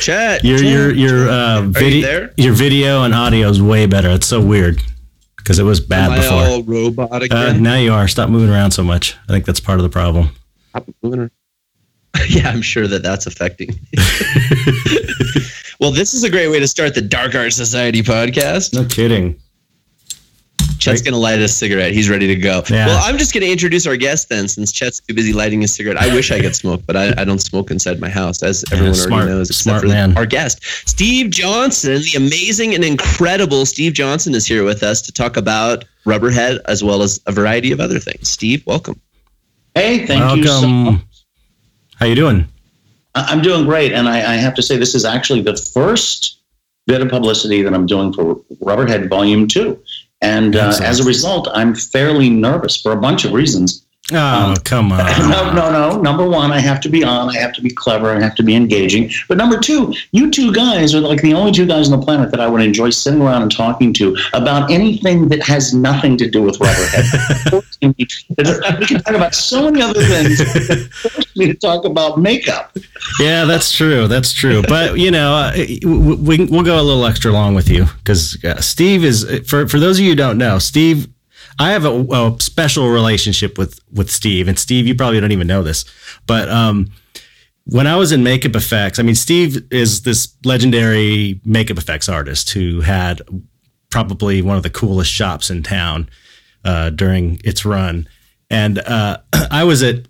Chet. Your your your uh, Are you video your video and audio is way better. It's so weird because it was bad Am I before. all robot Uh, now you are. Stop moving around so much. I think that's part of the problem. Stop moving around. yeah, I'm sure that that's affecting. well, this is a great way to start the Dark Art Society podcast. No kidding. Chet's Right. going to light a cigarette. He's ready to go. Yeah. Well, I'm just going to introduce our guest then, since Chet's too busy lighting his cigarette. I wish I could smoke, but I, I don't smoke inside my house, as everyone smart- already knows. except smart man. Our guest, Steve Johnson, the amazing and incredible Steve Johnson, is here with us to talk about Rubberhead as well as a variety of other things. Steve, welcome. Hey, thank you so much. How you doing? I- I'm doing great, and I, I have to say this is actually the first bit of publicity that I'm doing for Rubberhead Volume Two, and uh, as a result, I'm fairly nervous for a bunch of reasons. Oh, Um, come on. no, no, no. Number one, I have to be on. I have to be clever. I have to be engaging. But number two, you two guys are like the only two guys on the planet that I would enjoy sitting around and talking to about anything that has nothing to do with Rubberhead. we can talk about so many other things. me to talk about makeup. Yeah, that's true. That's true. But you know, uh, we we- we'll go a little extra long with you because uh, Steve is for for those of you who don't know, Steve. I have a, a special relationship with with Steve, and Steve, you probably don't even know this, but um, when I was in makeup effects, I mean, Steve is this legendary makeup effects artist who had probably one of the coolest shops in town uh, during its run, and uh, I was at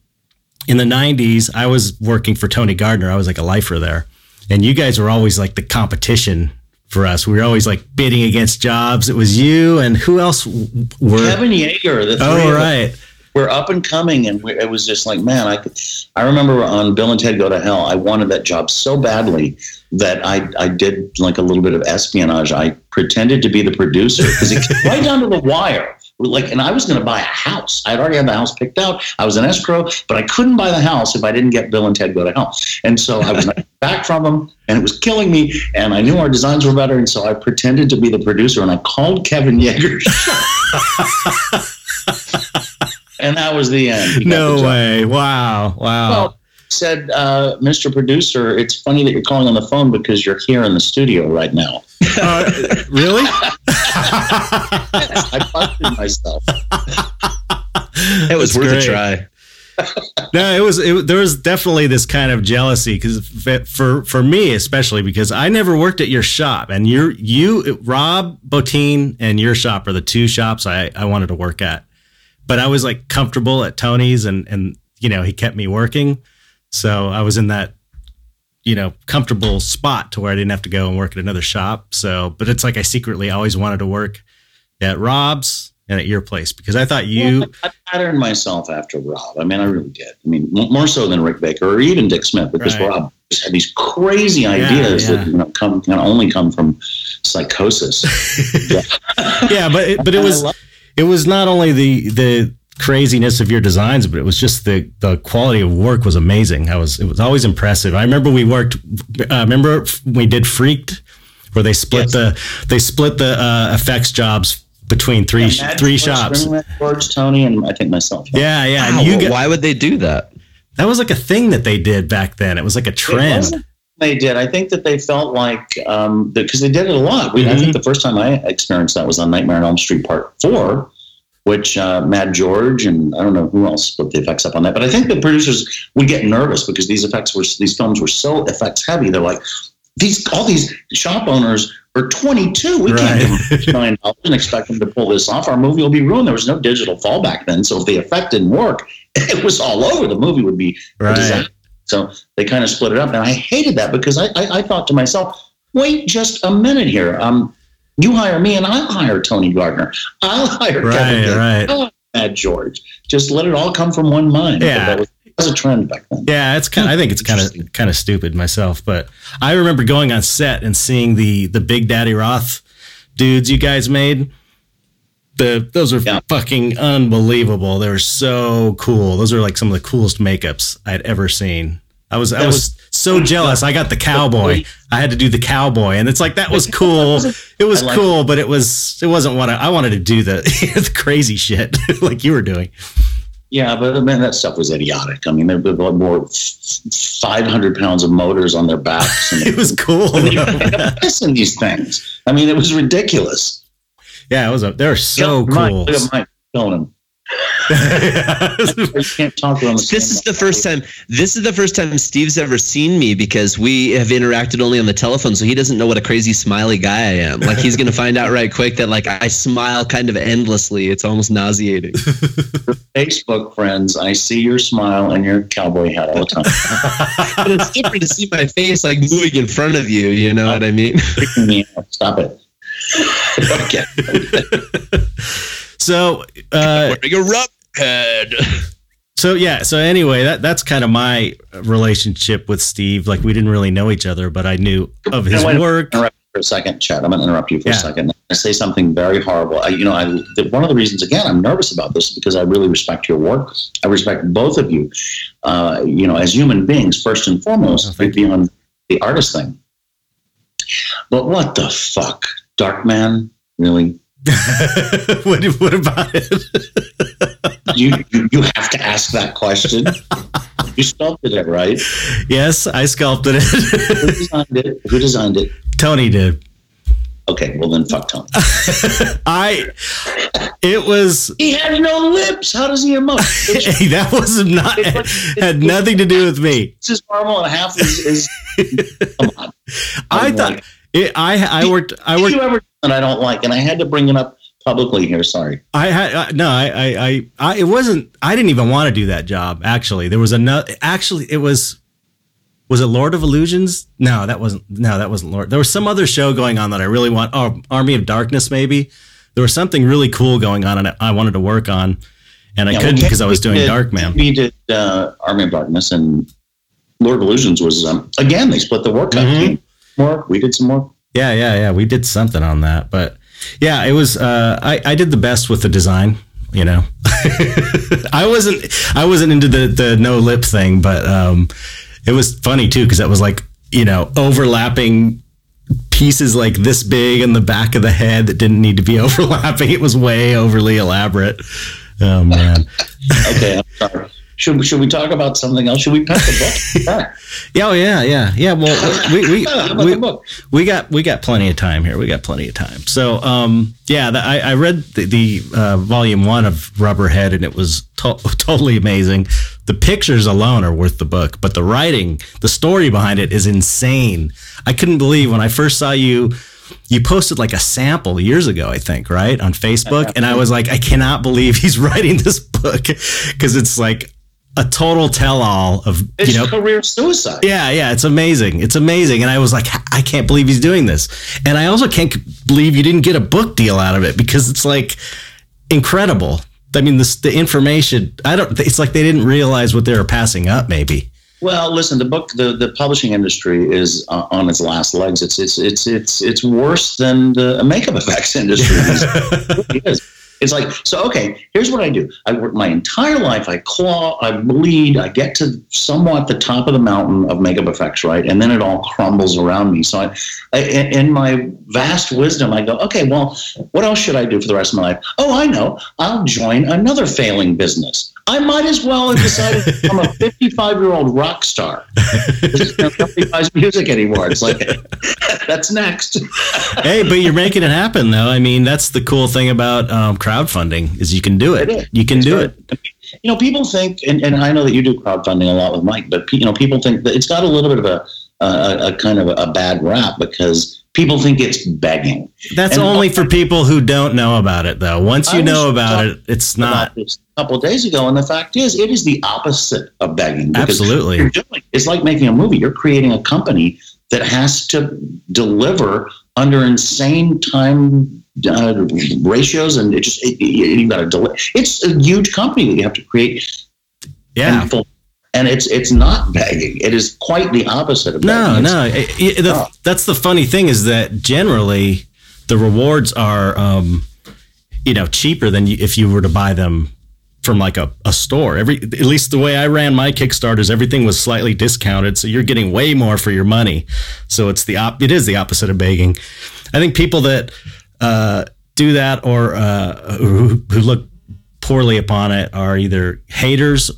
in the 90s i was working for tony gardner. I was like a lifer there. And you guys were always like the competition for us we were always like bidding against jobs it was you and who else were Kevin Yagher, the three oh right were up and coming, and it was just like, man, I could. I remember on Bill and Ted Go to Hell, I wanted that job so badly that I I did like a little bit of espionage. I pretended to be the producer because it came right down to the wire. Like, and I was going to buy a house. I had already had the house picked out. I was an escrow, but I couldn't buy the house if I didn't get Bill and Ted Go to Hell. And so I was back from them, and it was killing me. And I knew our designs were better, and so I pretended to be the producer, and I called Kevin Yagher. and that was the end. He got the no way wow wow Well, said, uh, Mr. Producer, it's funny that you're calling on the phone because you're here in the studio right now. Uh, really I busted myself. It was That's worth great. a try. no, it was. It, there was definitely this kind of jealousy because for for me especially because I never worked at your shop, and you're you Rob Bottin and your shop are the two shops I I wanted to work at, but I was like comfortable at Tony's, and and you know he kept me working, so I was in that you know comfortable spot to where I didn't have to go and work at another shop. So, but it's like I secretly always wanted to work at Rob's and at your place because I thought you. Well, I patterned myself after Rob. I mean, I really did. I mean, more so than Rick Baker or even Dick Smith, because Right. Rob just had these crazy ideas yeah. that you know come can only come from psychosis. yeah, but it, but it was it was not only the the craziness of your designs, but it was just the the quality of work was amazing. I was it was always impressive. I remember we worked. Uh, remember we did Freaked, where they split Yes. the they split the uh, effects jobs between three Yeah, three George, shops. George, Tony, and I think myself. Yeah, yeah. Wow, and you got, why would they do that? that was like a thing that they did back then. It was like a It trend. They did. I think that they felt like um, because they did it a lot. We, I Mhm. think the first time I experienced that was on Nightmare on Elm Street Part Four, which uh, Matt George and I don't know who else put the effects up on that. But I think the producers would get nervous because these effects were these films were so effects heavy. They're like these all these shop owners are 22. We can't give them $50 million and expect them to pull this off. Our movie will be ruined. There was no digital fallback then, so if the effect didn't work, it was all over. The movie would be Right. disaster. So they kind of split it up. And I hated that because I, I, I thought to myself, wait just a minute here. Um, you hire me and I'll hire Tony Gardner. I'll hire Right, Kevin Gates. right. I'll hire Mad George. Just let it all come from one mind. Yeah. That was was a trend back then. Yeah, it's kind. I think it's kind of kind of stupid myself, but I remember going on set and seeing the the Big Daddy Roth dudes you guys made. The those are Yeah. fucking unbelievable. They were so cool. Those are like some of the coolest makeups I'd ever seen. I was I That was, so jealous. I got the cowboy. I had to do the cowboy, and it's like that was cool. It was cool, but it was it wasn't what I, I wanted to do. The the crazy shit like you were doing. Yeah, but man, that stuff was idiotic. I mean, they they more five hundred pounds of motors on their backs, and It was cool. were missing these things. I mean, it was ridiculous. Yeah, it was. A, they're so Mike, cool. Look at Mike him. You can't talk to him. This is the first time. This is the first time Steve's ever seen me because we have interacted only on the telephone, so he doesn't know what a crazy smiley guy I am. Like he's gonna find out right quick that like I smile kind of endlessly. It's almost nauseating. Facebook friends. I see your smile and your cowboy hat all the time. but it's different to see my face like moving in front of you. You know what I mean? Freaking me out. Stop it. okay. So, uh, Wearing a rub head. so yeah. So anyway, that that's kind of my relationship with Steve. Like we didn't really know each other, but I knew of his Now, wait a- work. for a second, Chad. I'm going to interrupt you for Yeah. a second. I say something very horrible. I, you know, I the, one of the reasons again I'm nervous about this is because I really respect your work. I respect both of you. Uh, you know, as human beings, first and Oh, foremost, thank beyond the artist thing. But what the fuck, Darkman? Really? what, what about it? You you, have to ask that question. you sculpted it, right? yes, I sculpted it. Who it. designed it? Who designed it? Tony did. Okay, well then, fuck Tony. I. It was. He has no lips. How does he emote? Hey, that was not had nothing to do with me. This is normal and half is, is come on. I I'm thought it, I I worked I Did worked you ever and I don't like, and I had to bring it up publicly here. Sorry. I had uh, no, I, I, I, it wasn't. I didn't even want to do that job. Actually, there was another. Actually, it was. Was it Lord of Illusions? No, that wasn't. No, that wasn't Lord. There was some other show going on that I really want. Oh, Army of Darkness, maybe. There was something really cool going on, and I wanted to work on, and I Yeah, couldn't well, because I was doing did- Dark Man. We did uh, Army of Darkness and Lord of Illusions was um, again they split the work up. Mhm. Team Work. We did some work. Yeah, yeah, yeah. We did something on that, but yeah, it was. Uh, I I did the best with the design. You know, I wasn't I wasn't into the the no lip thing, but um, it was funny too because that was like you know overlapping pieces like this big in the back of the head that didn't need to be overlapping. It was way overly elaborate. Oh man. Okay, I'm sorry. Should, should we talk about something else? Should we pack the book? Yeah. Yeah, oh, yeah, yeah, yeah. Well, we we, we, book? we got we got plenty of time here. We got plenty of time. So, um, yeah, the, I, I read the, the uh, volume one of Rubberhead, and it was to- totally amazing. The pictures alone are worth the book, but the writing, the story behind it is insane. I couldn't believe when I first saw you. You posted like a sample years ago, I think, right, on Facebook, and I was like, I cannot believe he's writing this book because it's like a total tell-all of It's you know career suicide. yeah, yeah, it's amazing. It's amazing. And I was like, I can't believe he's doing this. And I also can't believe you didn't get a book deal out of it because it's like incredible. I mean, this, the information, I don't, it's like they didn't realize what they were passing up, maybe. Well, listen, the book, the, the publishing industry is uh, on its last legs. It's it's it's it's it's worse than the makeup effects industry. It really is. It's like so. Okay, here's what I do. I work my entire life. I claw. I bleed. I get to somewhat the top of the mountain of makeup effects, right, and then it all crumbles around me. So, I, I in my vast wisdom, I go, okay, well, what else should I do for the rest of my life? Oh, I know. I'll join another failing business. I might as well have decided to become a 55 year old rock star. Nobody buys music anymore. It's like that's next. hey, but you're making it happen, though. I mean, that's the cool thing about um, crowdfunding is you can do it. It. You can do it. You know, people think, and, and I know that you do crowdfunding a lot with Mike, but you know, people think that it's got a little bit of a a, a kind of a bad rap because people think it's begging. That's And- only for people who don't know about it, though. Once you I know about it, it's not. about a couple of days ago, and the fact is, it is the opposite of begging. Absolutely. doing- It's like making a movie. You're creating a company that has to deliver under insane time uh, ratios, and it just it, it- you got to deliver. It's a huge company that you have to create. Yeah. and and it's it's not begging. It is quite the opposite of No, begging. no. It- it- the- Oh. That's the funny thing is that generally the rewards are, um, you know, cheaper than you, if you were to buy them from like a, a store. Every at least the way I ran my Kickstarters, everything was slightly discounted, so you're getting way more for your money. So it's the op- it is the opposite of begging. I think people that uh, do that or uh, who, who look poorly upon it are either haters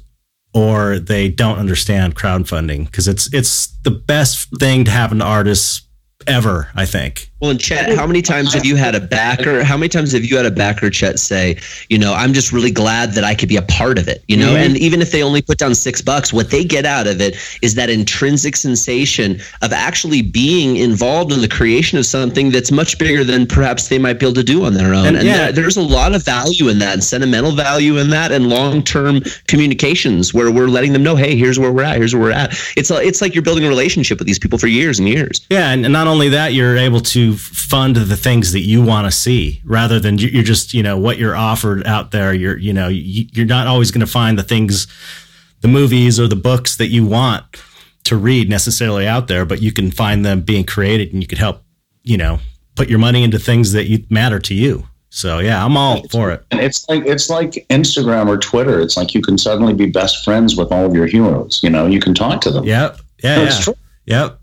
or they don't understand crowdfunding because it's it's the best thing to happen to artists ever. I think. Well, in Chet, how many times have you had a backer? How many times have you had a backer Chet say, you know, I'm just really glad that I could be a part of it, you know? Mm-hmm. And even if they only put down six bucks, what they get out of it is that intrinsic sensation of actually being involved in the creation of something that's much bigger than perhaps they might be able to do on their own. And, And, yeah. there- there's a lot of value in that, and sentimental value in that, and long-term communications where we're letting them know, hey, here's where we're at, here's where we're at. It's a, it's like you're building a relationship with these people for years and years. Yeah, and not only that, you're able to fund the things that you want to see, rather than you- you're just you know what you're offered out there. You're you know you- you're not always going to find the things, the movies or the books that you want to read necessarily out there, but you can find them being created, and you could help you know put your money into things that you, matter to you. So yeah, I'm all for it. And it's like it's like Instagram or Twitter. It's like you can suddenly be best friends with all of your heroes. You know, you can talk to them. Yep. Yeah. That's yeah. true. Yep.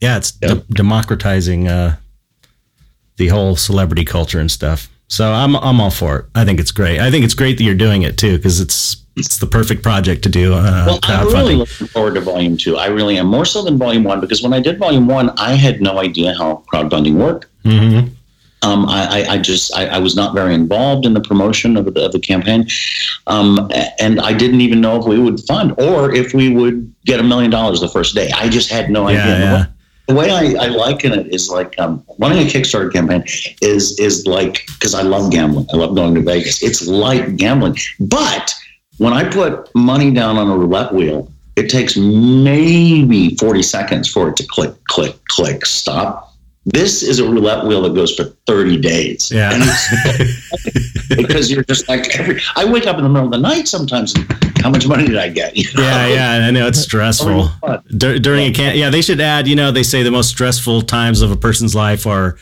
Yeah, it's Yep. de- democratizing uh, the whole celebrity culture and stuff. So I'm I'm all for it. I think it's great. I think it's great that you're doing it too because it's it's the perfect project to do. Uh, Well, I'm really looking forward to volume two. I really am more so than volume one because when I did volume one, I had no idea how crowdfunding worked. Mhm. Um, I, I, I just I, I was not very involved in the promotion of the, of the campaign, um, and I didn't even know if we would fund or if we would get a million dollars the first day. I just had no Yeah, idea. yeah. The way I, I liken it is like um, running a Kickstarter campaign is is like because I love gambling. I love going to Vegas. It's like gambling, but when I put money down on a roulette wheel, it takes maybe forty seconds for it to click, click, click, stop. This is a roulette wheel that goes for thirty days. Yeah. Because you're just like every. I wake up in the middle of the night sometimes. And how much money did I get? You know? Yeah, yeah, I know it's stressful. Oh, Dur- during a can, yeah, they should add. You know, they say the most stressful times of a person's life are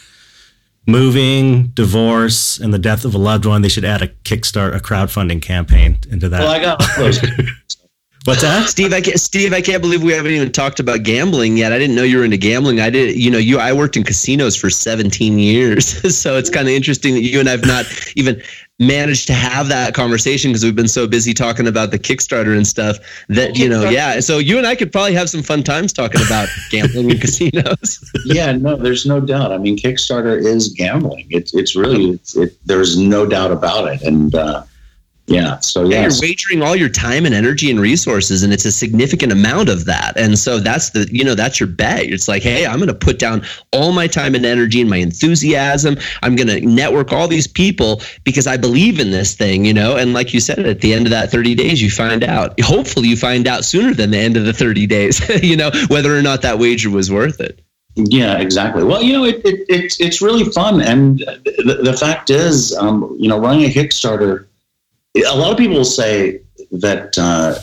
moving, divorce, and the death of a loved one. They should add a Kickstart, a crowdfunding campaign into that. Well, I got those. What's that? Steve, I can't, Steve, I can't believe we haven't even talked about gambling yet. I didn't know you were into gambling. I did, you know, you. I worked in casinos for 17 years, so it's kind of interesting that you and I've not even managed to have that conversation because we've been so busy talking about the Kickstarter and stuff. That you know, yeah. So you and I could probably have some fun times talking about gambling and casinos. yeah, no, there's no doubt. I mean, Kickstarter is gambling. It's it's really it's, it, there's no doubt about it. And uh, yeah, so Yeah, yes. you're wagering all your time and energy and resources, and it's a significant amount of that. And so that's the, you know, that's your bet. It's like, hey, I'm going to put down all my time and energy and my enthusiasm. I'm going to network all these people because I believe in this thing, you know. And like you said, at the end of that 30 days, you find out. Hopefully, you find out sooner than the end of the 30 days, you know, whether or not that wager was worth it. Yeah, exactly. Well, you know, it, it, it's it's really fun, and the, the fact is, um, you know, running a Kickstarter, a lot of people will say that, uh,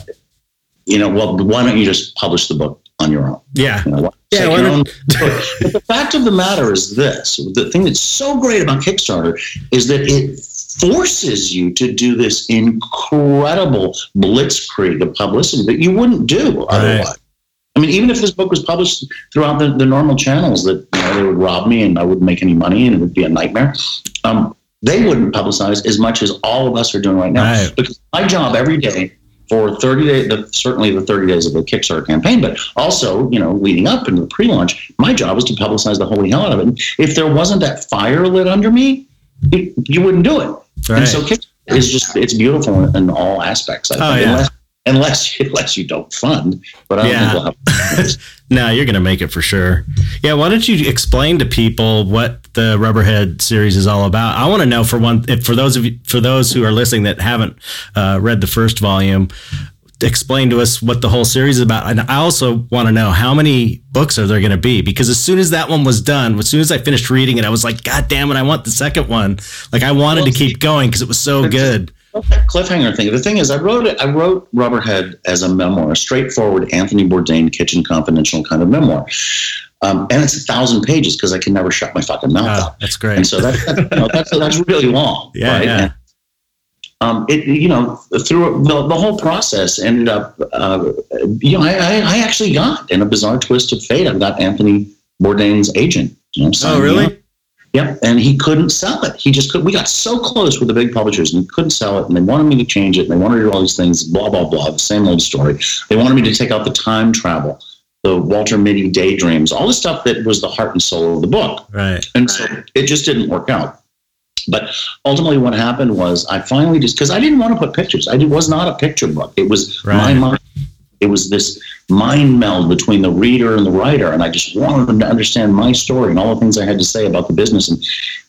you know, well, why don't you just publish the book on your own? Yeah. You know, why- Yeah, why own but the fact of the matter is this: the thing that's so great about Kickstarter is that it forces you to do this incredible blitzkrieg of publicity that you wouldn't do otherwise. I mean, even if this book was published throughout the, the normal channels that you know, they would rob me and I wouldn't make any money and it would be a nightmare, um, they wouldn't publicize as much as all of us are doing right now. Right. Because my job every day for 30 days, the, certainly the 30 days of the Kickstarter campaign, but also, you know, leading up into the pre-launch, my job was to publicize the holy hell out of it. And if there wasn't that fire lit under me, it, you wouldn't do it. Right. And so Kickstarter is just, it's beautiful in, in all aspects. I oh, think, Oh, yeah. unless, unless, unless you don't fund, but I don't Yeah. think we'll have. No, you're going to make it for sure. Yeah, why don't you explain to people what the Rubberhead series is all about? I want to know for one, if for those of you, for those who are listening that haven't uh, read the first volume, explain to us what the whole series is about. And I also want to know how many books are there going to be? Because as soon as that one was done, as soon as I finished reading it, I was like, God damn it, I want the second one. Like I wanted to keep going because it was so good. Cliffhanger thing. The thing is, I wrote it. I wrote Rubberhead as a memoir, a straightforward Anthony Bourdain kitchen confidential kind of memoir. Um, and it's a thousand pages because I can never shut my fucking mouth Oh, up. that's great. And so that, that's, you know, that's that's really long. Yeah, right? yeah. And, um, it you know through the, the whole process ended up uh, you know I, I, I actually got in a bizarre twist of fate I got Anthony Bourdain's agent. You know, oh, really? Yep, and he couldn't sell it. He just could. We got so close with the big publishers, and he couldn't sell it. And they wanted me to change it. And they wanted to do all these things. Blah blah blah. The same old story. They wanted me to take out the time travel, the Walter Mitty daydreams, all the stuff that was the heart and soul of the book. Right. And so it just didn't work out. But ultimately, what happened was I finally just because I didn't want to put pictures. I did, was not a picture book. It was Right. my mind. It was this mind meld between the reader and the writer, and I just wanted them to understand my story and all the things I had to say about the business and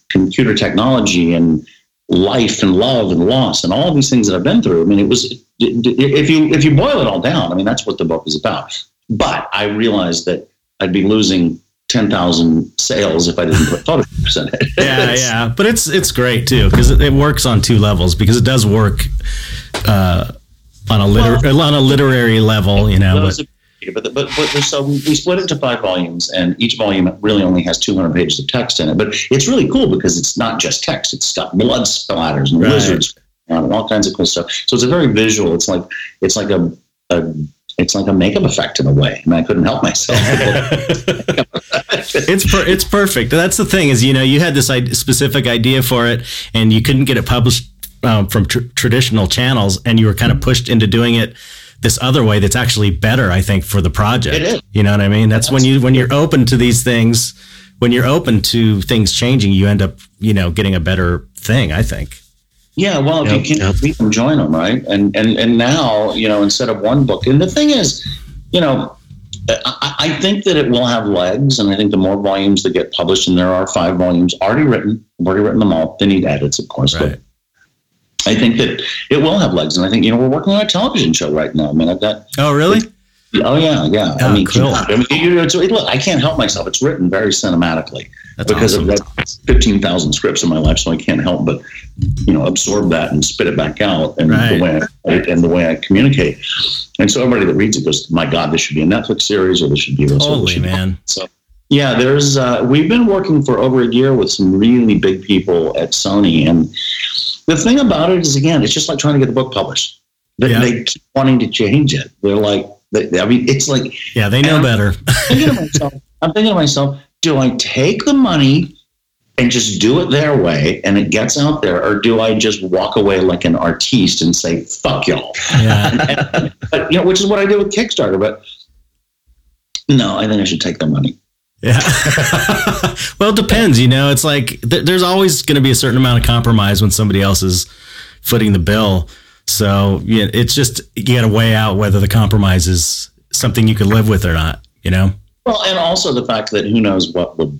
computer technology and life and love and loss and all these things that I've been through. I mean, it was if you if you boil it all down, I mean, that's what the book is about. But I realized that I'd be losing ten thousand sales if I didn't put photographs in it. Yeah, yeah. But it's it's great too because it, it works on two levels because it does work uh, on a liter- on a literary level, you know. But, but, but, but so we we split it into five volumes, and each volume really only has 200 pages of text in it. But it's really cool because it's not just text; it's got blood splatters and Right. lizards and all kinds of cool stuff. So it's a very visual. It's like it's like a, a it's like a makeup effect in a way. I mean, I couldn't help myself. it's per- it's perfect. That's the thing is you know you had this I- specific idea for it and you couldn't get it published um, from tr- traditional channels and you were kind of pushed into doing it this other way that's actually better I think for the project. It is. You know what I mean? That's when you when you're open to these things when you're open to things changing you end up you know getting a better thing I think. Yeah, well, if Yep, you can yep. beat them, join them, right? And and and now, you know, instead of one book, and the thing is, you know, I, I think that it will have legs, and I think the more volumes that get published, and there are five volumes already written, I've already written them all. They need edits, of course, Right. but I think that it will have legs, and I think you know we're working on a television show right now. I mean, I've got Oh really? oh yeah, yeah. Oh, I mean, cool. I mean, you know, it's, look, I can't help myself. It's written very cinematically That's because awesome. I've read 15,000 scripts in my life, so I can't help but, you know, absorb that and spit it back out and Right. the way I, and the way I communicate. And so everybody that reads it goes, my God, this should be a Netflix series or this should be this. Holy should be-" man. So yeah, there's, uh, we've been working for over a year with some really big people at Sony. And the thing about it is, again, it's just like trying to get the book published. They, Yeah. they keep wanting to change it. They're like, they, I mean, it's like, Yeah, they know And- better. thinking to myself, I'm thinking to myself, do I take the money and just do it their way and it gets out there, or do I just walk away like an artiste and say, fuck y'all? Yeah. But, you know, which is what I did with Kickstarter. But no, I think I should take the money. Yeah. well, it depends. You know, it's like th- there's always going to be a certain amount of compromise when somebody else is footing the bill. So yeah, it's just you got to weigh out whether the compromise is something you could live with or not. You know. Well, and also the fact that who knows what would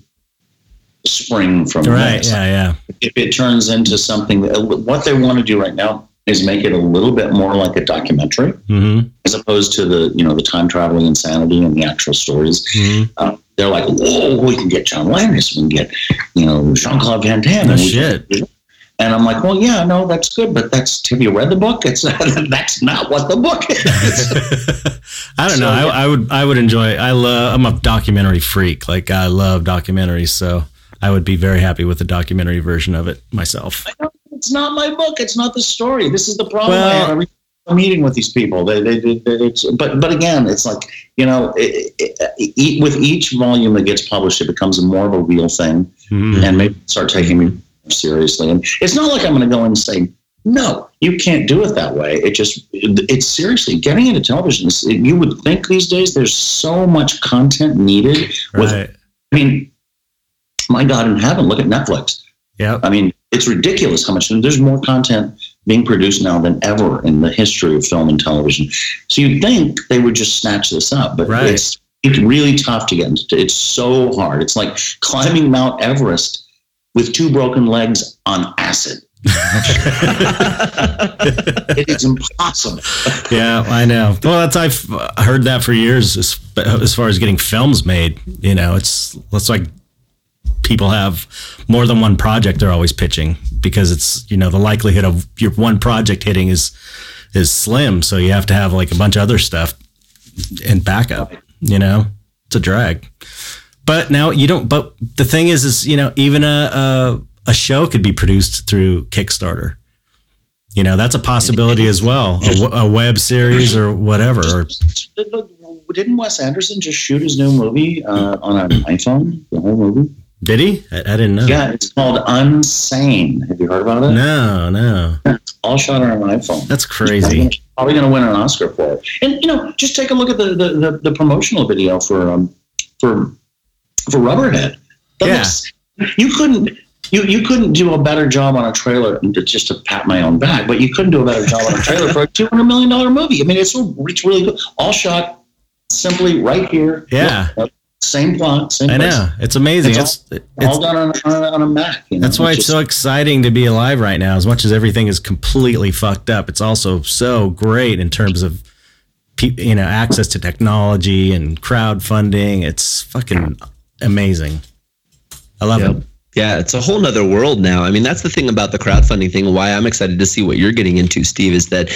spring from Right. this. Yeah. Yeah. If it turns into something, that, what they want to do right now is make it a little bit more like a documentary. hmm as opposed to the you know the time traveling insanity and the actual stories. hmm Um, they're like, whoa, we can get John Landis, we can get you know Jean Claude Van Damme. No and shit. can- and I'm like, well, yeah, no, that's good, but that's have you read the book? It's that's not what the book is. I don't know. So, yeah. I, I would. I would enjoy. I love. I'm a documentary freak. Like I love documentaries. So I would be very happy with the documentary version of it myself. It's not my book. It's not the story. This is the problem. I Well- have every meeting with these people. They, they, they, it's, but, but again, it's like you know, it, it, it, with each volume that gets published, it becomes more of a real thing. Mhm. and maybe start taking me seriously. And it's not like I'm going to go in and say, no, you can't do it that way. It just, it's seriously getting into television. is- You would think these days there's so much content needed. With, Right. I mean, my God in heaven, look at Netflix. Yeah. I mean, it's ridiculous how much there's more content being produced now than ever in the history of film and television. So you'd think they would just snatch this up, but Right. it's it's really tough to get into. It's so hard. It's like climbing Mount Everest with two broken legs on acid. it is impossible. yeah, I know. Well, that's I've heard that for years as, as far as getting films made. You know, it's it's like people have more than one project they're always pitching because it's you know the likelihood of your one project hitting is is slim. So you have to have like a bunch of other stuff in backup. You know, it's a drag. But now you don't. But the thing is, is you know, even a a, a show could be produced through Kickstarter. You know, that's a possibility as well. A, a web series or whatever. Didn't Wes Anderson just shoot his new movie uh, on an iPhone? The whole movie? Did he? I, I didn't know. Yeah, it's called Unsane. Have you heard about it? No, no. All shot on an iPhone. That's crazy. Probably going to win an Oscar for it. And you know, just take a look at the the, the, the promotional video for um for for Rubberhead. That Yeah. looks- you couldn't. You, you couldn't do a better job on a trailer just to pat my own back, but you couldn't do a better job on a trailer for a two hundred million dollar movie. I mean, it's it's really good. All shot simply right here. Yeah. Look, same plot, same. I place. know. It's amazing. It's It's, it's, all done on, on, on a Mac. You know? That's why it's so exciting to be alive right now. As much as everything is completely fucked up, it's also so great in terms of you know access to technology and crowdfunding. It's fucking amazing. I love Yep. it. Yeah, it's a whole nother world now. I mean, that's the thing about the crowdfunding thing. Why I'm excited to see what you're getting into, Steve, is that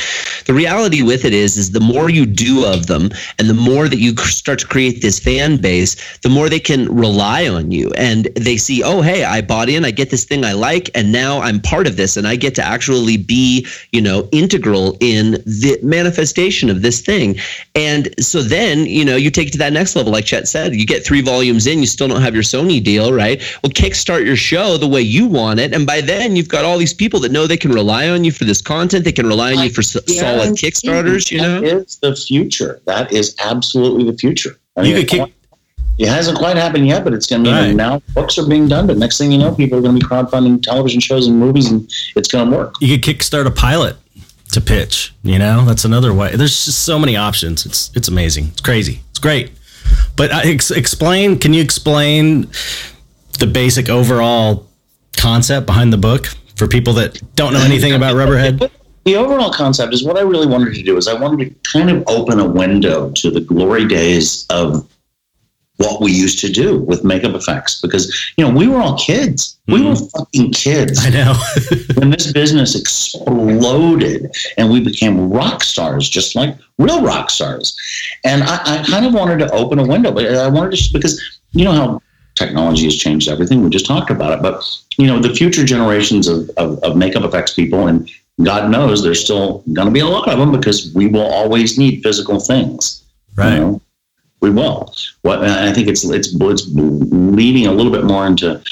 the reality with it is, is the more you do of them, and the more that you start to create this fan base, the more they can rely on you, and they see, oh, hey, I bought in, I get this thing I like, and now I'm part of this, and I get to actually be, you know, integral in the manifestation of this thing. And so then, you know, you take it to that next level, like Chet said, you get three volumes in, you still don't have your Sony deal, right? Well, kickstart your show the way you want it, and by then you've got all these people that know they can rely on you for this content. They can rely on you for s- solid kickstarters. You know, it's the future. That is absolutely the future. I You could kick- it hasn't quite happened yet, but it's going to be Right. now. Books are being done, but next thing you know, people are going to be crowdfunding television shows and movies, and it's going to work. You could kickstart a pilot to pitch. You know, that's another way. There's just so many options. It's it's amazing. It's crazy. It's great. But ex- explain. Can you explain the basic overall concept behind the book for people that don't know anything about Rubberhead? The overall concept is what I really wanted to do is I wanted to kind of open a window to the glory days of what we used to do with makeup effects because you know we were all kids. We were mm-hmm. fucking kids. I know. when this business exploded and we became rock stars, just like real rock stars. And I, I kind of wanted to open a window, but I wanted to, because you know how technology has changed everything. We just talked about it. But, you know, the future generations of, of, of makeup effects people, and God knows there's still going to be a lot of them because we will always need physical things. you Right. know? We will. What I think it's it's it's leading a little bit more into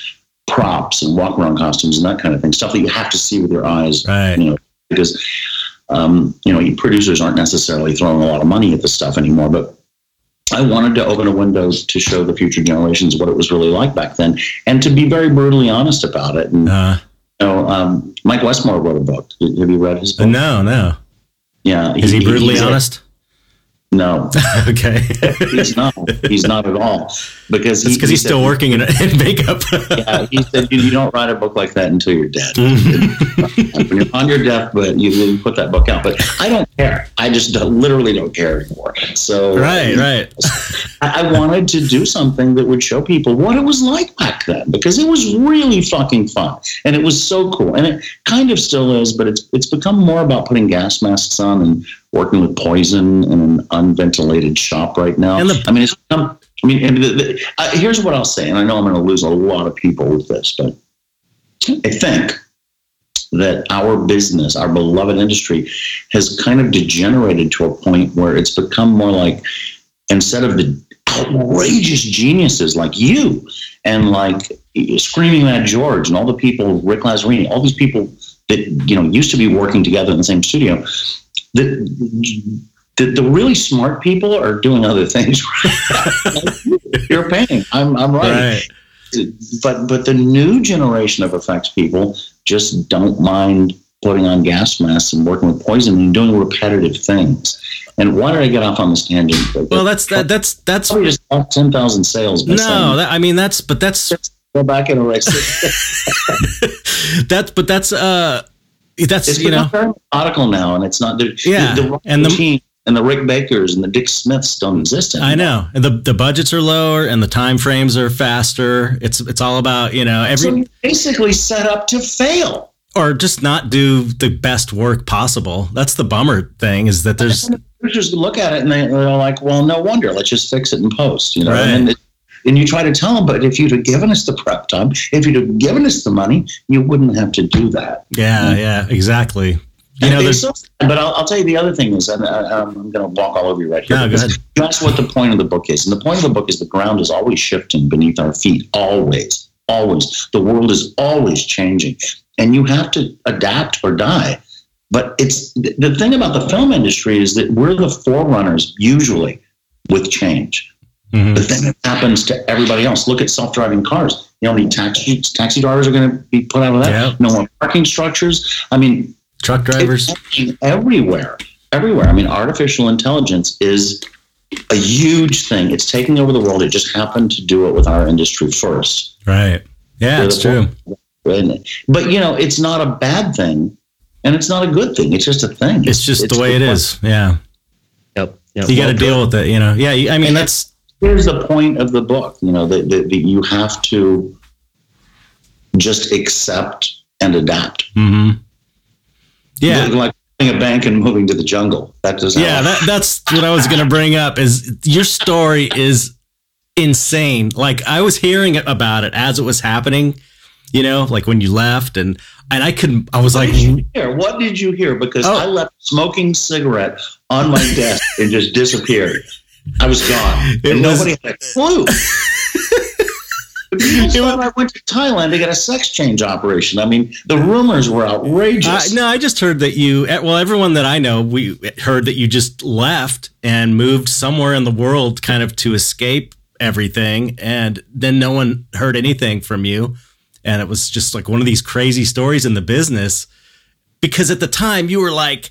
props and walk around costumes and that kind of thing, stuff that you have to see with your eyes, Right. you know, because um, you know producers aren't necessarily throwing a lot of money at this stuff anymore. But I wanted to open a window to show the future generations what it was really like back then, and to be very brutally honest about it. And Uh, you know, um, Mike Westmore wrote a book. Have you read his book? no, no. Yeah, Is he brutally he's a- honest? No, okay. he's not. He's not at all because because he he's still working in, in makeup. Yeah, he said you, you don't write a book like that until you're dead. Mm-hmm. when you're on your deathbed, you, you put that book out. But I don't care. I just don't, literally don't care anymore. So right, right. I, I wanted to do something that would show people what it was like back then because it was really fucking fun and it was so cool and it kind of still is, but it's it's become more about putting gas masks on and working with poison in an unventilated shop right now. And the- I mean, it's. I mean, and the, the, uh, here's what I'll say, and I know I'm going to lose a lot of people with this, but I think that our business, our beloved industry, has kind of degenerated to a point where it's become more like instead of the outrageous geniuses like you and like Screaming Mad George and all the people, Rick Lazzarini, all these people that you know used to be working together in the same studio. The, the, the really smart people are doing other things. You're paying. I'm, I'm right Right. but but the new generation of effects people just don't mind putting on gas masks and working with poison and doing repetitive things. And why did I get off on this tangent? Well, that's that. That's that's Probably just ten thousand sales. no. That, I mean, that's but that's go back and erase it. that's but that's uh that's It's you know article now, and it's not the Yeah, the, the and the- and the Rick Bakers and the Dick Smiths don't exist anymore. I know. And the the budgets are lower and the time frames are faster. It's it's all about, you know, every So basically set up to fail. or just not do the best work possible. That's the bummer thing is that there's Producers look at it and they, they're like, "Well, no wonder. Let's just fix it in post." You know, Right. and, it, and you try to tell them, but if you'd have given us the prep time, if you'd have given us the money, you wouldn't have to do that. yeah, yeah, exactly. You know, so but I'll, I'll tell you the other thing is, and I, I'm going to walk all over you right here. No, go ahead. That's what the point of the book is, and the point of the book is the ground is always shifting beneath our feet, always, always. The world is always changing, and you have to adapt or die. But it's the thing about the film industry is that we're the forerunners usually with change. Mhm. But then it happens to everybody else. Look at self-driving cars. You know, how many taxi taxi drivers are going to be put out of that? Yeah. No more parking structures. I mean, truck drivers. it's everywhere, everywhere. I mean, artificial intelligence is a huge thing. It's taking over the world. It just happened to do it with our industry first. Right. Yeah, it's true. And- But you know, it's not a bad thing, and it's not a good thing. It's just a thing. It's just the way it is. Yeah. Yep. yep. You got to deal with it, you know. Yeah, I mean that's Here's the point of the book. You know that, that, that you have to just accept and adapt. mhm. Yeah. like a bank and moving to the jungle. That does. Yeah, that, that's what I was going to bring up is your story is insane. Like I was hearing about it as it was happening, you know, like when you left and and I couldn't I was What like did hear? What did you hear? Because Oh. I left smoking cigarette on my desk and just disappeared. I was gone, It and was- nobody had a clue. People thought I went to Thailand to get a sex change operation. I mean, the rumors were outrageous. Uh, no, I just heard that you. eh, Well, everyone that I know, we heard that you just left and moved somewhere in the world, kind of to escape everything, and then no one heard anything from you, and it was just like one of these crazy stories in the business. Because at the time you were like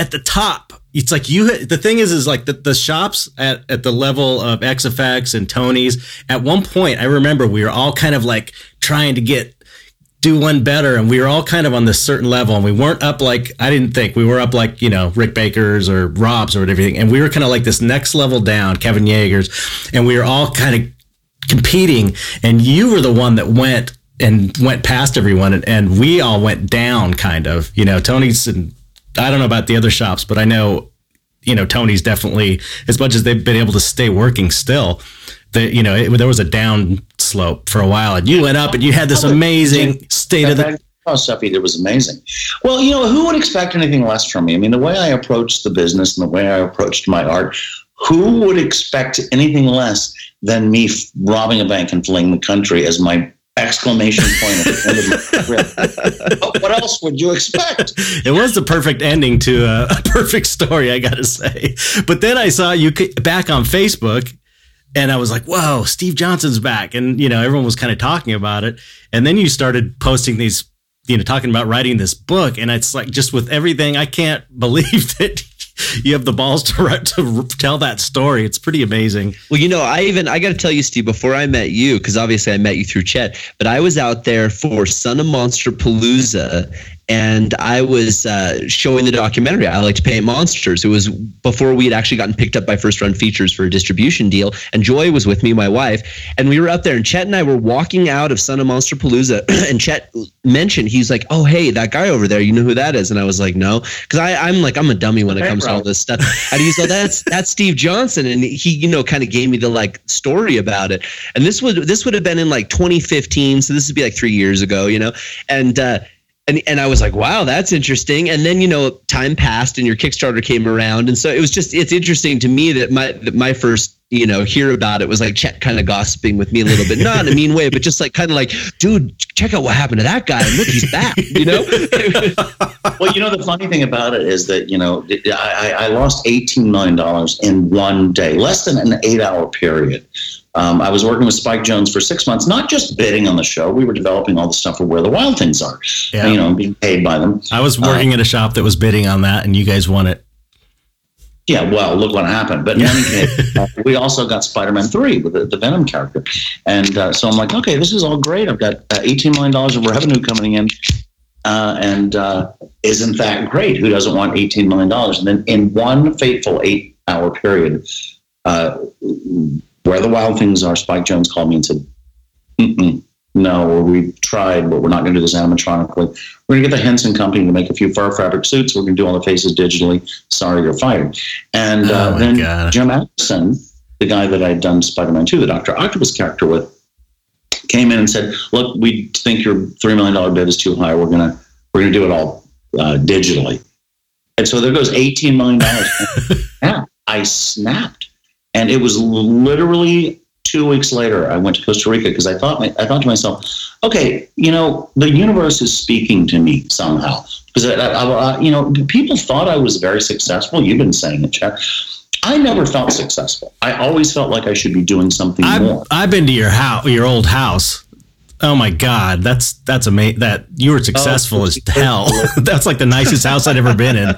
at the top. It's like you. The thing is, is like the, the shops at at the level of XFX and Tony's. At one point, I remember we were all kind of like trying to get do one better and we were all kind of on this certain level and we weren't up like I didn't think we were up like you know Rick Baker's or Rob's or everything and we were kind of like this next level down Kevin Yagher's and we were all kind of competing and you were the one that went and went past everyone and, and we all went down kind of you know Tony's and I don't know about the other shops but I know you know Tony's definitely as much as they've been able to stay working still that you know it, there was a down slope for a while and you went up and you had this amazing state of the oh, stuff was amazing. Well, you know, who would expect anything less from me? I mean, the way I approached the business and the way I approached my art, who would expect anything less than me robbing a bank and fleeing the country as my exclamation point at the end of my? What- what else would you expect? it was the perfect ending to a, a perfect story, I got to say. But then I saw you back on Facebook, and I was like, "Whoa, Steve Johnson's back!" And you know, everyone was kind of talking about it. And then you started posting these, you know, talking about writing this book, and it's like just with everything, I can't believe that you have the balls to write, to tell that story. It's pretty amazing. Well, you know, I even I got to tell you, Steve, before I met you, because obviously I met you through Chet, but I was out there for Son of Monsterpalooza, and I was uh, showing the documentary. I like to paint monsters. It was before we had actually gotten picked up by First Run Features for a distribution deal, and Joy was with me, my wife, and we were out there, and Chet and I were walking out of Son of Monsterpalooza, and Chet mentioned he's like, "Oh, hey, that guy over there, you know who that is?" And I was like, "No," because I'm like I'm a dummy when it comes to all this stuff. And he's like, "That's that's Steve Johnson," and he you know kind of gave me the like story about it. And this would this would have been in like 2015, so this would be like three years ago, you know, and. uh and, and I was like, wow, that's interesting. And then, you know, time passed and your Kickstarter came around. And so it was just, it's interesting to me that my, that my first, you know, hear about it was like Chet kind of gossiping with me a little bit, not in a mean way, but just like kind of like, dude, check out what happened to that guy. And look, he's back, you know? Well, you know, the funny thing about it is that, you know, I, I lost $18 million in one day, less than an eight hour period. Um, I was working with Spike Jonze for six months, not just bidding on the show. We were developing all the stuff for Where the Wild Things Are, Yeah. you know, and being paid by them. I was working at a shop that was bidding on that, and you guys won it. Yeah, well, look what happened. But in any case, uh, we also got Spider Man 3 with the, the Venom character. And uh, so I'm like, okay, this is all great. I've got uh, $18 million of revenue coming in. Uh, and uh, isn't that great? Who doesn't want $18 million? And then in one fateful eight hour period, uh, where the wild things are, Spike Jonze called me and said, Mm-mm, no, we've tried, but we're not going to do this animatronically. We're going to get the Henson Company to make a few fur fabric suits. We're going to do all the faces digitally. Sorry, you're fired. And uh, Oh, my then God. Jim Anderson, the guy that I'd done Spider Man 2, the Dr. Octopus character with, came in and said, "Look, we think your three million dollar bid is too high. We're gonna we're gonna do it all uh, digitally." And so there goes eighteen million dollars. yeah, I snapped, and it was literally two weeks later. I went to Costa Rica because I thought my, I thought to myself, "Okay, you know, the universe is speaking to me somehow." Because I, I, I, you know, people thought I was very successful. You've been saying it, Chet. I never felt successful. I always felt like I should be doing something more. I've, I've been to your house, your old house. Oh my God, that's that's amazing. That you were successful oh, as hell. that's like the nicest house I'd ever been in.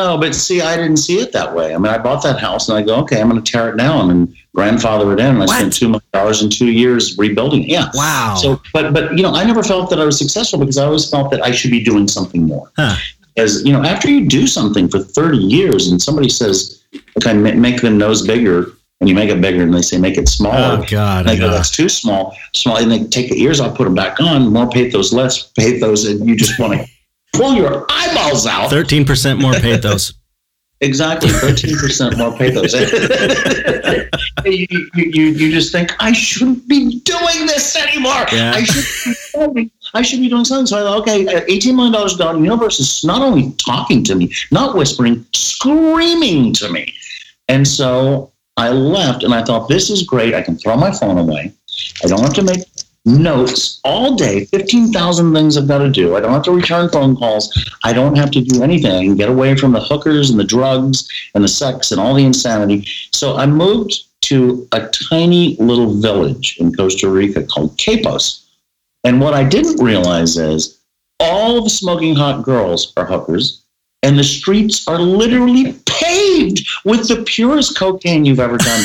No, but see, I didn't see it that way. I mean, I bought that house and I go, okay, I'm going to tear it down and grandfather it in. And I What? spent two million dollars in two years rebuilding it. Yeah. Wow. So, but but you know, I never felt that I was successful because I always felt that I should be doing something more. Huh. As you know, after you do something for 30 years and somebody says, okay, make the nose bigger, and you make it bigger, and they say make it smaller. oh God, they go, that's too small. Small, and they take the ears off, put them back on. More pathos, less pathos, and you just want to pull your eyeballs out. Thirteen percent more pathos. Exactly, thirteen percent more pathos. you, you, you, you just think I shouldn't be doing this anymore. Yeah. I should be doing, I should be doing something. So I thought, okay, uh, eighteen million dollars gone. The universe is not only talking to me, not whispering, screaming to me. And so I left, and I thought this is great. I can throw my phone away. I don't have to make notes all day, 15,000 things I've got to do. I don't have to return phone calls. I don't have to do anything. Get away from the hookers and the drugs and the sex and all the insanity. So I moved to a tiny little village in Costa Rica called Quepos. And what I didn't realize is all the smoking hot girls are hookers, and the streets are literally with the purest cocaine you've ever done.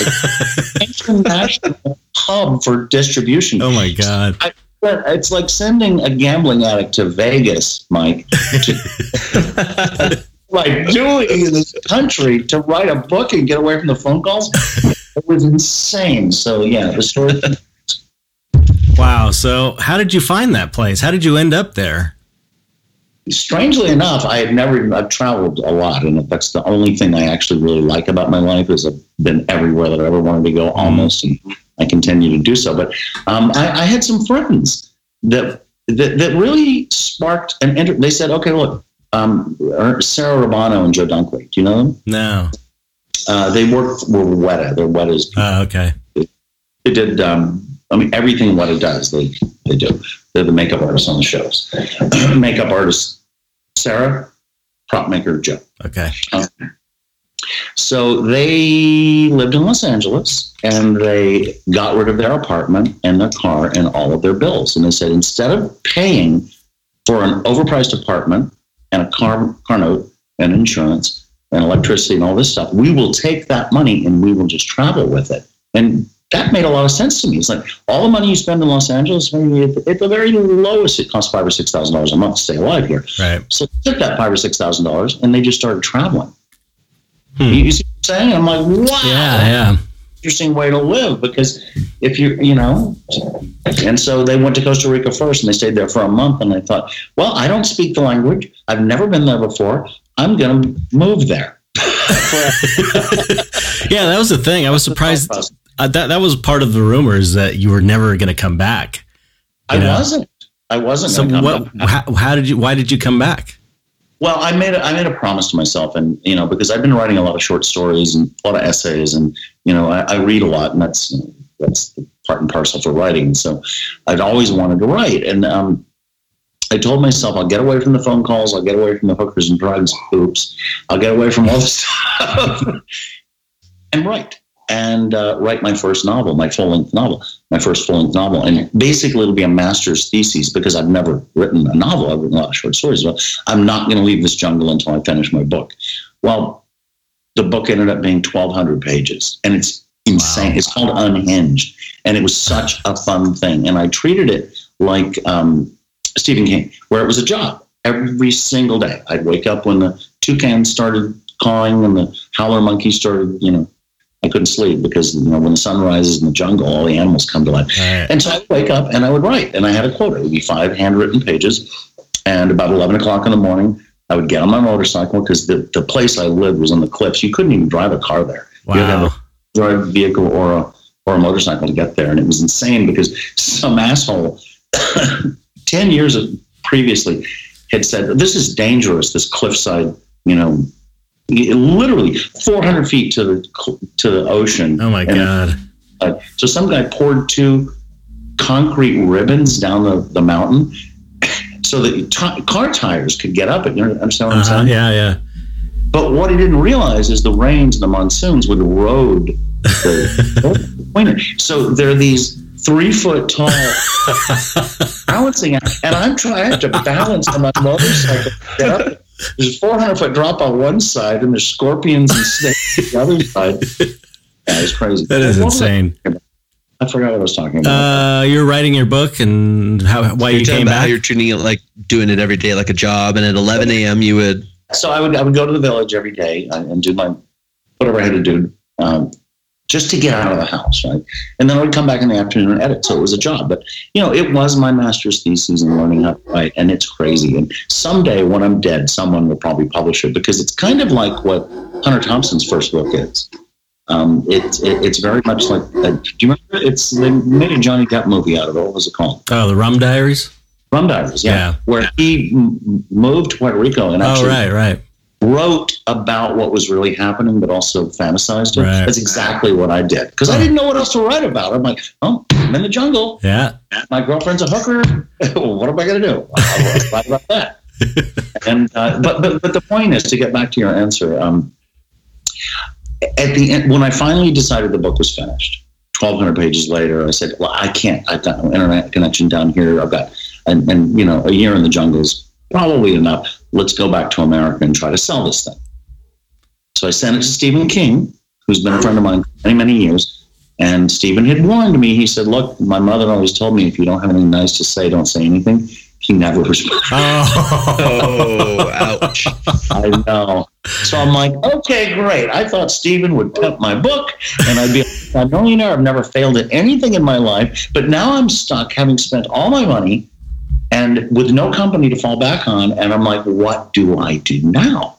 International hub for distribution. Oh my God. But It's like sending a gambling addict to Vegas, Mike, like doing in this country to write a book and get away from the phone calls. It was insane. So yeah, the story. Wow. So how did you find that place? How did you end up there? Strangely enough, I had never. I've traveled a lot, and that's the only thing I actually really like about my life is I've been everywhere that I ever wanted to go, almost, and I continue to do so. But um, I, I had some friends that that, that really sparked an interest. They said, "Okay, look, um, Sarah Romano and Joe Dunkley. Do you know them? No. Uh, they work with Weta. They're Weta's. Oh, okay. They did. Um, I mean, everything Weta does, they they do. They're the makeup artists on the shows. makeup artist Sarah, prop maker Joe. Okay. So they lived in Los Angeles and they got rid of their apartment and their car and all of their bills. And they said instead of paying for an overpriced apartment and a car, car note and insurance and electricity and all this stuff, we will take that money and we will just travel with it. And that made a lot of sense to me. It's like all the money you spend in Los Angeles, maybe at, at the very lowest, it costs five or six thousand dollars a month to stay alive here. Right. So they took that five or six thousand dollars and they just started traveling. Hmm. You, you see what I'm saying? I'm like, wow, Yeah. Yeah. interesting way to live because if you, you know, and so they went to Costa Rica first and they stayed there for a month. And I thought, well, I don't speak the language. I've never been there before. I'm going to move there. Yeah. That was the thing. I was surprised. Uh, that that was part of the rumors that you were never going to come back. I know? wasn't. I wasn't. So come what? back. How, how did you? Why did you come back? Well, I made a, I made a promise to myself, and you know, because I've been writing a lot of short stories and a lot of essays, and you know, I, I read a lot, and that's you know, that's part and parcel for writing. So, I'd always wanted to write, and um, I told myself I'll get away from the phone calls, I'll get away from the hookers and drugs. Oops, I'll get away from all this stuff and write. And uh, write my first novel, my full length novel, my first full length novel. And basically, it'll be a master's thesis because I've never written a novel. I've written a lot of short stories. But I'm not going to leave this jungle until I finish my book. Well, the book ended up being 1,200 pages, and it's insane. Wow. It's called Unhinged, and it was such a fun thing. And I treated it like um, Stephen King, where it was a job. every single day. I'd wake up when the toucans started cawing and the howler monkeys started, you know, I couldn't sleep because you know when the sun rises in the jungle, all the animals come to life. Right. And so I would wake up and I would write, and I had a quota. It would be five handwritten pages. And about eleven o'clock in the morning, I would get on my motorcycle because the, the place I lived was on the cliffs. You couldn't even drive a car there. You had to have a drive a vehicle or a or a motorcycle to get there, and it was insane because some asshole ten years previously had said this is dangerous. This cliffside, you know, literally 400 feet to the to the ocean. Oh my And, God. uh, so some guy poured two concrete ribbons down the, the mountain so that t- car tires could get up it. You understand what I'm Uh-huh. saying? Yeah, yeah. But what he didn't realize is the rains and the monsoons would erode the pointer. So there are these three foot tall balancing and I'm trying to balance on my motorcycle. To get up. There's a 400 foot drop on one side, and there's scorpions and snakes on the other side. Yeah, it's crazy. That is What was I- insane. I forgot what I was talking about. Uh, you're writing your book and how why You're you came about back. you're tuning it like doing it every day like a job, and at 11 a.m. you would. so I would I would go to the village every day and and do my whatever I had to do um, just to get out of the house, right? And then I would come back in the afternoon and edit. So it was a job, but you know, it was my master's thesis in learning how to write, and it's crazy. And someday when I'm dead, someone will probably publish it because it's kind of like what Hunter Thompson's first book is. Um, it, it, it's very much like. Uh, do you remember? It's they made a Johnny Depp movie out of it. What was it called? oh, the Rum Diaries. Rum Diaries. Yeah, Yeah. where he m- moved to Puerto Rico and actually. Oh, right, right. Wrote about what was really happening, but also fantasized it. Right. That's exactly what I did because I didn't know what else to write about. I'm like, oh, I'm in the jungle. Yeah. My girlfriend's a hooker. what am I going to do? I'll write about that. and uh, but but but the point is to get back to your answer. Um, at the end, when I finally decided the book was finished, 1,200 pages later, I said, "Well, I can't. I've got no internet connection down here. I've got and and you know a year in the jungle is probably enough. Let's go back to America and try to sell this thing." So I sent it to Stephen King, who's been a friend of mine for many many years. And Stephen had warned me. He said, "Look, my mother always told me if you don't have anything nice to say, don't say anything." He never responded. Oh. Ouch. I know. So I'm like, okay, great. I thought Stephen would pimp my book and I'd be a millionaire. I've never failed at anything in my life. But now I'm stuck having spent all my money and with no company to fall back on. And I'm like, what do I do now?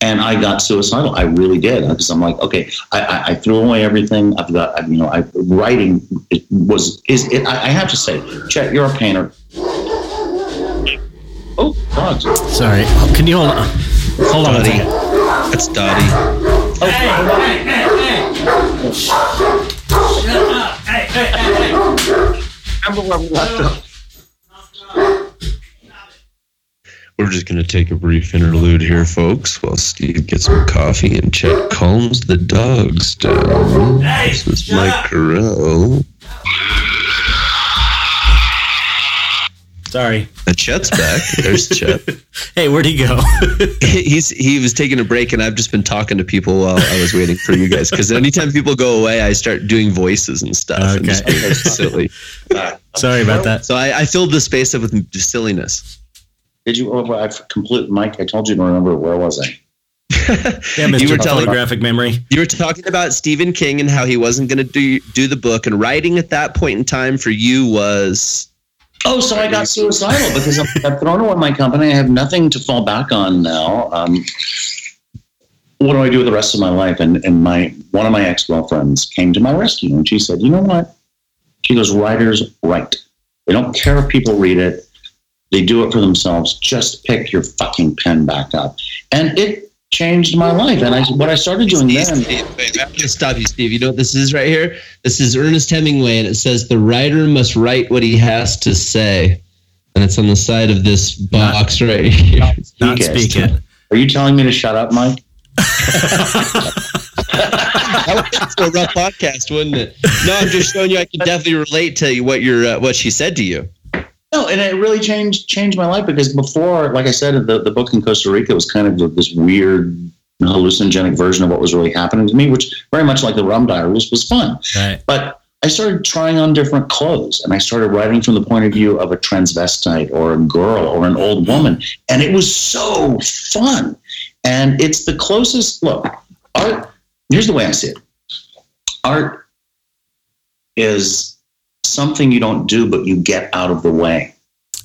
And I got suicidal. I really did because I'm like, okay, I, I, I threw away everything. I've got, I- you know, I writing it was is it. I, I have to say, Chet, you're a painter. Oh, dogs. Sorry. Oh, can you hold on? Hold on a Dottie. second. That's Dottie. Remember where we left off? We're just going to take a brief interlude here, folks, while Steve gets some coffee and Chet calms the dogs down. this is Mike Correll. Sorry. And Chet's back. There's Chet. Hey, where'd he go? He's he was taking a break, and I've just been talking to people while I was waiting for you guys. Because anytime people go away, I start doing voices and stuff. And just Okay. being silly. Sorry about that. So I, I filled the space up with silliness. Did you? Oh, I complete, Mike. I told you to remember. Where was I? Yeah, Mr. You were telling Photographic Memory. You were talking about Stephen King and how he wasn't going to do do the book, and writing at that point in time for you was Oh, so I got suicidal because I'm, I've thrown away my company. I have nothing to fall back on now. Um, what do I do with the rest of my life? And and my one of my ex girlfriends came to my rescue, and she said, "You know what?" She goes, "Writers write. They don't care if people read it. They do it for themselves. Just pick your fucking pen back up." And it changed my life. And I what I started doing Steve, then. Steve, wait, I'm gonna stop you, Steve. You know what this is right here? This is Ernest Hemingway, and it says the writer must write what he has to say, and it's on the side of this box right here. Not Speak it. speak it. Are you telling me to shut up, Mike? that would be a rough podcast, wouldn't it? No, I'm just showing you. I can definitely relate to you what your uh, what she said to you. No, and it really changed changed my life because before, like I said, the, the book in Costa Rica was kind of this weird hallucinogenic version of what was really happening to me, which very much like the rum diary was, was fun. Right. But I started trying on different clothes and I started writing from the point of view of a transvestite or a girl or an old woman. And it was so fun. And it's the closest look. Art, here's the way I see it art is something you don't do, but you get out of the way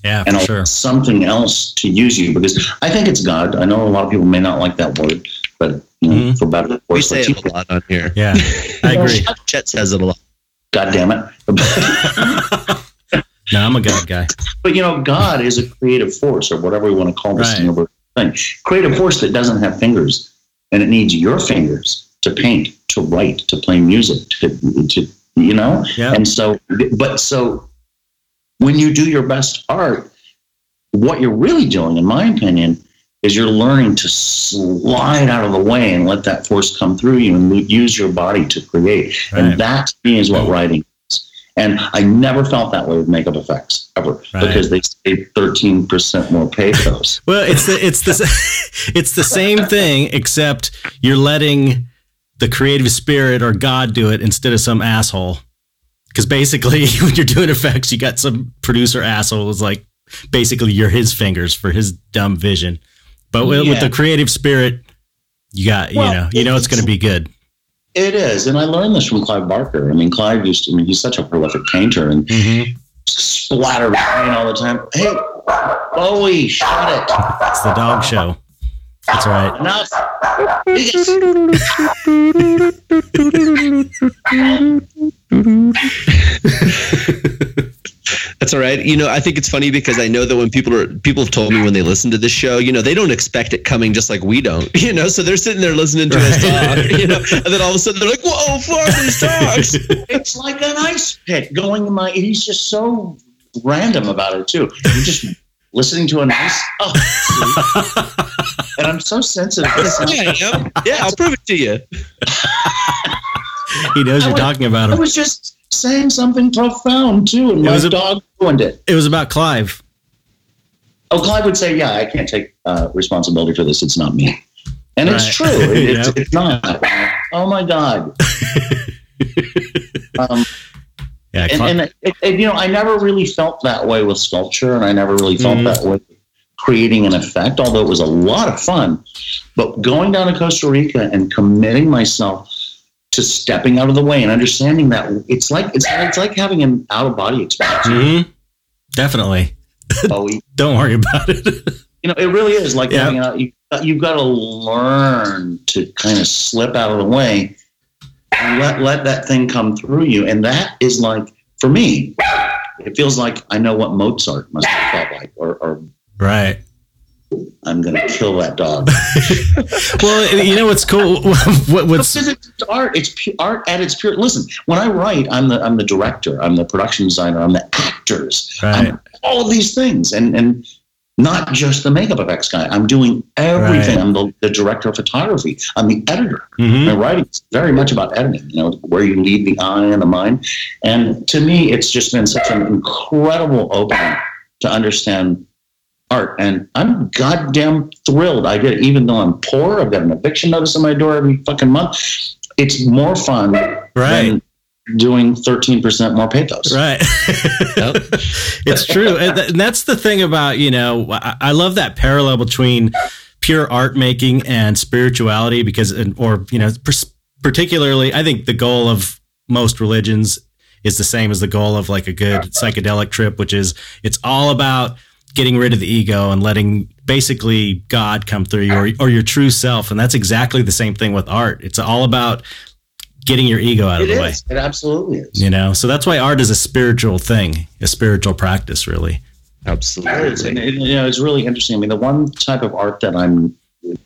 Yeah, and sure. something else to use you because I think it's God. I know a lot of people may not like that word, but you know, Mhm. for better or We say it a lot on here. Yeah, I agree. Chet says it a lot. God damn it. No, I'm a God guy. But you know, God is a creative force, or whatever we want to call this Right. universal thing. Creative force that doesn't have fingers, and it needs your fingers to paint, to write, to play music, to, to you know. Yeah. And so, but so when you do your best art, what you're really doing, in my opinion, is you're learning to slide out of the way and let that force come through you and use your body to create. Right. And that to me is what writing is. And I never felt that way with makeup effects ever Right. because they say 13% more pathos. Well, it's the it's the it's the same thing, except you're letting the creative spirit or God do it instead of some asshole. Because basically, when you're doing effects, you got some producer asshole who's like basically you're his fingers for his dumb vision. But with, with the creative spirit, you got Well, you know you know it's going to be good. It is. And I learned this from Clive Barker. I mean, Clive used to, I mean, he's such a prolific painter and Mm-hmm. splatter paint all the time. Hey, Bowie, shut it. It's the dog show. That's right. Enough. That's all right. You know, I think it's funny because I know that when people are people have told me when they listen to this show, you know, they don't expect it coming just like we don't. You know, so they're sitting there listening to us talk, you know, and then all of a sudden they're like, "Whoa, fuck these dogs!" It's like an ice pick going in my. He's just so random about it too. I'm just listening to an ice. Oh, see? And I'm so sensitive. yeah, I am. Yeah, I'll prove it to you. He knows you're I talking about him. I was just saying something profound too, and It my was a- dog ruined it. It was about Clive. Oh, Clive would say, "Yeah, I can't take uh, responsibility for this. It's not me." And it's true. It, it's, Yep. it's not. Oh my god. um, Yeah, and, Cli- and it, it, you know, I never really felt that way with sculpture, and I never really felt Mhm. that way creating an effect. Although it was a lot of fun, but going down to Costa Rica and committing myself to stepping out of the way and understanding that it's like it's it's like having an out of body experience. Mhm. definitely. Bowie. Don't worry about it. You know, it really is like Yeah. having out. You, you've got to learn to kind of slip out of the way and let let that thing come through you, and that is like for me. It feels like I know what Mozart must have felt like, or, or right. I'm going to kill that dog. Well, you know what's cool? what, what's Because it's art. It's pu- art at its pure. Listen, when I write, I'm the I'm the director. I'm the production designer. I'm the actors. right? I'm all of these things, and and not just the makeup effects guy. I'm doing everything. Right. I'm the, the director of photography. I'm the editor. Mhm. My writing is very much about editing. You know where you lead the eye and the mind. And to me, it's just been such an incredible opening to understand art. And I'm goddamn thrilled I did it, even though I'm poor. I've got an eviction notice on my door every fucking month. It's more fun Right. than doing 13% more pathos. Right. it's true. And, th- and that's the thing about, you know, I, I love that parallel between pure art making and spirituality because, or, you know, pers- particularly, I think the goal of most religions is the same as the goal of like a good psychedelic trip, which is it's all about getting rid of the ego and letting basically God come through you or, or your true self. And that's exactly the same thing with art. It's all about getting your ego out of It the way. It absolutely is. you know so that's why art is a spiritual thing a spiritual practice really Absolutely. And you know, it's really interesting. I mean, the one type of art that I'm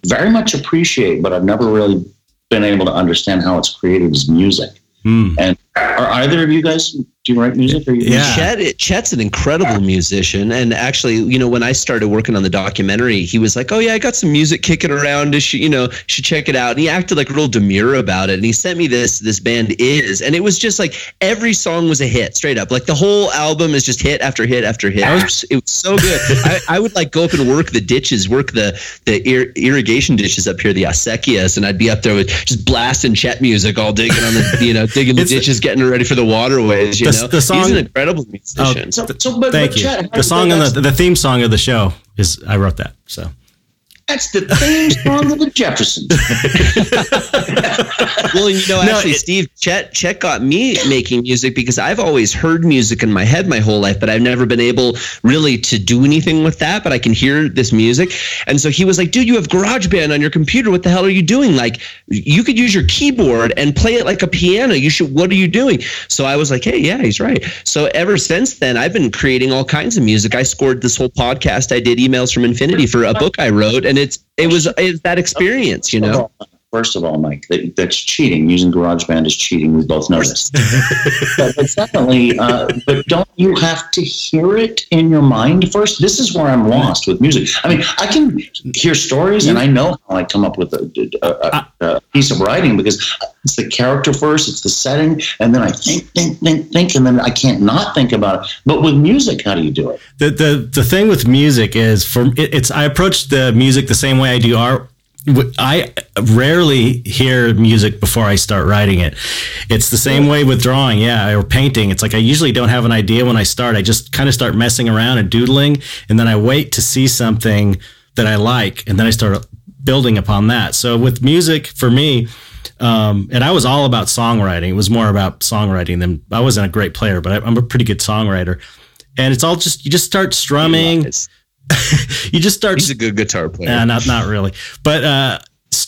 very much appreciate, but I've never really been able to understand how it's created is music. Hmm. And are either of you guys Do you write music? Or you Yeah. Chet, Chet's an incredible musician, and actually, you know, when I started working on the documentary, he was like, "Oh yeah, I got some music kicking around. You should, you know, should check it out." And he acted like real demure about it, and he sent me this this band is, and it was just like every song was a hit, straight up. Like the whole album is just hit after hit after hit. It was, it was so good. I, I would like go up and work the ditches, work the the ir- irrigation ditches up here, the acequias, and I'd be up there with just blasting Chet music, all digging on the, you know, digging the ditches, getting ready for the waterways. You The- know, the song- he's an incredible musician. Oh, so, so but, Thank but you. Chet, how The song that- on the the theme song of the show is I wrote that. So That's the theme song of the Jeffersons. Well, you know, No, actually, it- Steve, Chet, Chet got me making music because I've always heard music in my head my whole life, but I've never been able really to do anything with that. But I can hear this music. And so he was like, dude, you have GarageBand on your computer. What the hell are you doing? Like, you could use your keyboard and play it like a piano. You should, what are you doing? So I was like, hey, yeah, he's right. So ever since then, I've been creating all kinds of music. I scored this whole podcast. I did emails from infinity for a book I wrote, and it's, it was, it's that experience, you know? First of all, Mike, that, that's cheating. Using GarageBand is cheating. We both know this. but, but secondly, uh, but don't you have to hear it in your mind first? This is where I'm lost with music. I mean, I can hear stories, and I know how I come up with a, a, a, a piece of writing because it's the character first, it's the setting, and then I think, think, think, think, and then I can't not think about it. But with music, how do you do it? the the the thing with music is for it, it's I approach the music the same way I do art. I rarely hear music before I start writing it. It's the same way with drawing, yeah, or painting. It's like I usually don't have an idea when I start. I just kind of start messing around and doodling, and then I wait to see something that I like, and then I start building upon that. So with music, for me, um, and I was all about songwriting. It was more about songwriting than I wasn't a great player, but I, I'm a pretty good songwriter. And it's all just you just start strumming. You just start He's a good guitar player. uh, not not really, but uh,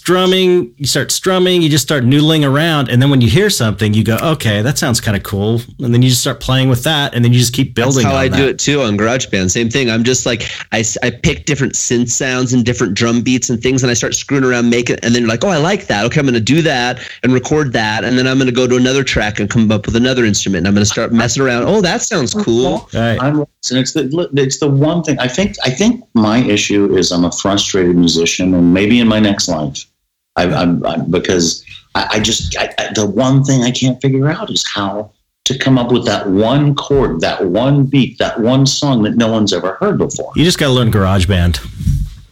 strumming. You start strumming. You just start noodling around, and then when you hear something, you go, "Okay, that sounds kind of cool," and then you just start playing with that, and then you just keep building. That's building. how on I that. do it too on GarageBand. Same thing. I'm just like I, I pick different synth sounds and different drum beats and things, and I start screwing around, making, and then you're like, oh, I like that. Okay, I'm going to do that and record that, and then I'm going to go to another track and come up with another instrument. And I'm going to start messing around. Oh, that sounds uh-huh. cool. Right. I'm and it's the it's the one thing I think I think my issue is I'm a frustrated musician, and maybe in my next life, I, I'm, I'm because I, I just I, I, the one thing I can't figure out is how to come up with that one chord, that one beat, that one song that no one's ever heard before. You just got to learn GarageBand.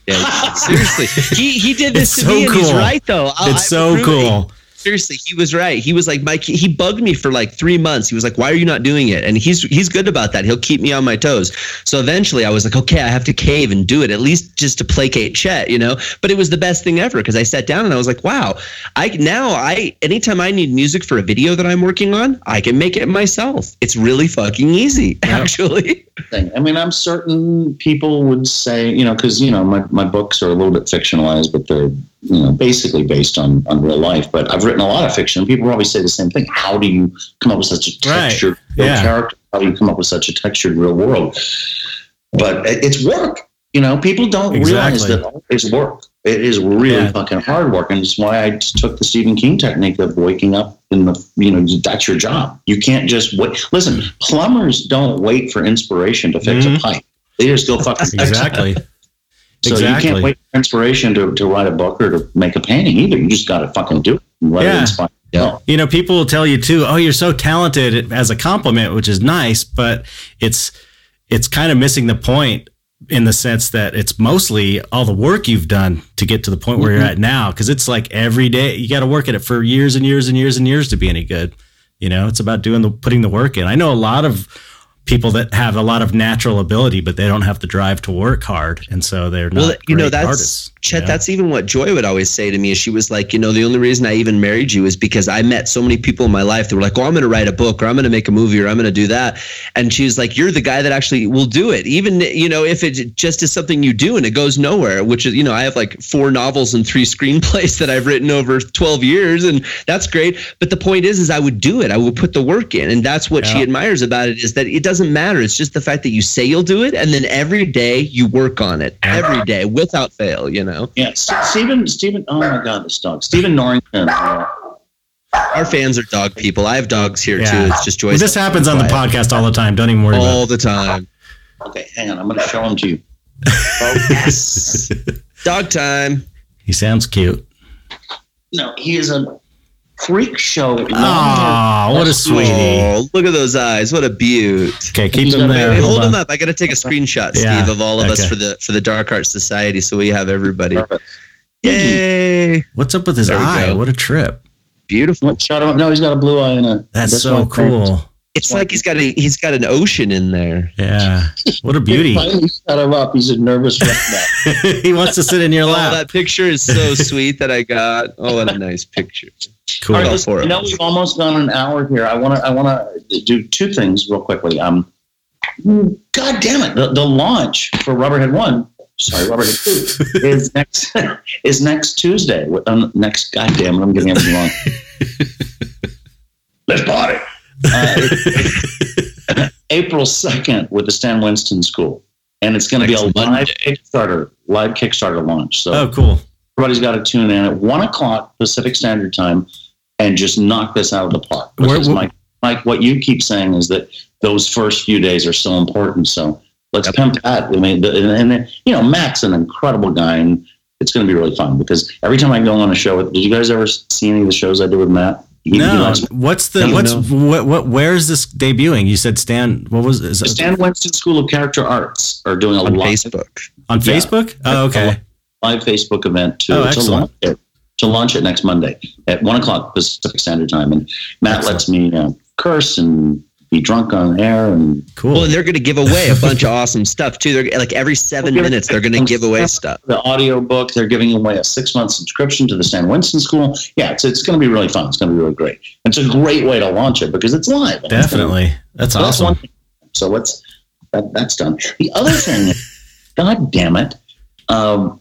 Yeah, seriously. He he did this It's to me, so and he's right though. I- It's I so really- cool. Seriously, he was right. He was like, Mike, he bugged me for like three months. He was like, why are you not doing it? And he's he's good about that. He'll keep me on my toes. So eventually I was like, okay, I have to cave and do it, at least just to placate Chet, you know? But it was the best thing ever because I sat down and I was like, wow, I now I anytime I need music for a video that I'm working on, I can make it myself. It's really fucking easy, actually. thing. I mean, I'm certain people would say, you know, because you know, my, my books are a little bit fictionalized, but they're you know basically based on on real life. But I've written a lot of fiction. People probably say the same thing. How do you come up with such a Right. textured real Yeah. character? How do you come up with such a textured real world? But it's work. You know, people don't realize that it's work. It is really Yeah. fucking hard work, and it's why I took the Stephen King technique of waking up in the, you know, that's your job. You can't just wait. Listen, plumbers don't wait for inspiration to fix Mhm. a pipe. They just go fucking fix it. Exactly. So you can't wait for inspiration to, to write a book or to make a painting either. You just got to fucking do it and let Yeah. it inspire. you. you know people will tell you too oh you're so talented as a compliment which is nice but it's it's kind of missing the point in the sense that it's mostly all the work you've done to get to the point where you're mm-hmm. at now because it's like every day you got to work at it for years and years and years and years to be any good you know it's about doing the putting the work in i know a lot of people that have a lot of natural ability but they don't have the drive to work hard and so they're not well, you know, that's artists Chet. you know? That's even what Joy would always say to me. Is she was like, you know, the only reason I even married you is because I met so many people in my life that were like, oh, I'm going to write a book or I'm going to make a movie or I'm going to do that. And she's like, you're the guy that actually will do it, even you know, if it just is something you do and it goes nowhere. Which is, you know, I have like four novels and three screenplays that I've written over 12 years, and that's great. But the point is, is I would do it. I would put the work in, and that's what she admires about it is that it doesn't matter. It's just the fact that you say you'll do it, and then every day you work on it every day without fail. You know. Yeah. S- Stephen, Stephen, oh my God, this dog. Stephen Norrington. Uh, Our fans are dog people. I have dogs here Yeah. too. It's just Well, this happens on the podcast all the time. Don't even worry about all the time. Okay, hang on. I'm going to show him to you. Oh, yes. Dog time. He sounds cute. No, he is a freak show. Oh, what a That's sweetie. Oh, look at those eyes! What a beaut. Okay, keep He's him gotta- there. Wait, Hold hold on. him up. I got to take a screenshot, Steve, Yeah, of all of us for the for the Dark Art Society, so we have everybody. Perfect. Yay! What's up with his There eye? What a trip. Beautiful. What, shut him up. No, he's got a blue eye and a. That's this so one- cool. It's like he's got a he's got an ocean in there. Yeah. What a beauty. Finally shut him up. He's a nervous wreck now. he wants to sit in your Oh, lap. that picture is so sweet that I got. Oh, what a nice picture. Cool. All right, listen, for it. you know we've almost gone an hour here. I want to I want to do two things real quickly. Um, God damn it, the, the launch for Rubberhead One, sorry, Rubberhead Two, is next is next Tuesday. Um, next, God damn it, I'm getting everything wrong. Let's party. Uh, it- April second with the Stan Winston School, and it's going to be a live Monday. Kickstarter live Kickstarter launch. So Oh, cool. everybody's got to tune in at one o'clock Pacific Standard Time and just knock this out of the park. Because where- Mike, Mike, what you keep saying is that those first few days are so important. So let's Yep. pimp that. I mean, the, and, and you know, Matt's an incredible guy, and it's going to be really fun because every time I go on a show, with, did you guys ever see any of the shows I did with Matt? He- he No, likes- what's the what's what what where is this debuting? You said Stan. What was is the it, Stan Winston School of Character Arts are doing a On live, Facebook. on yeah. Facebook? Oh, okay. live Facebook event to, Oh, to excellent. launch it. To launch it next Monday at one o'clock Pacific Standard Time, and Matt Excellent. lets me uh, curse and be drunk on air, and Cool. Well, and they're going to give away a bunch of awesome stuff too. They're like every seven minutes they're going to give away stuff. the audio book. They're giving away a six month subscription to the Stan Winston School. Yeah, it's it's going to be really fun. It's going to be really great. It's a great way to launch it because it's live. and it's gonna- Definitely. That's so that's awesome. thing. So let's that, that's done. The other thing, God damn it, um,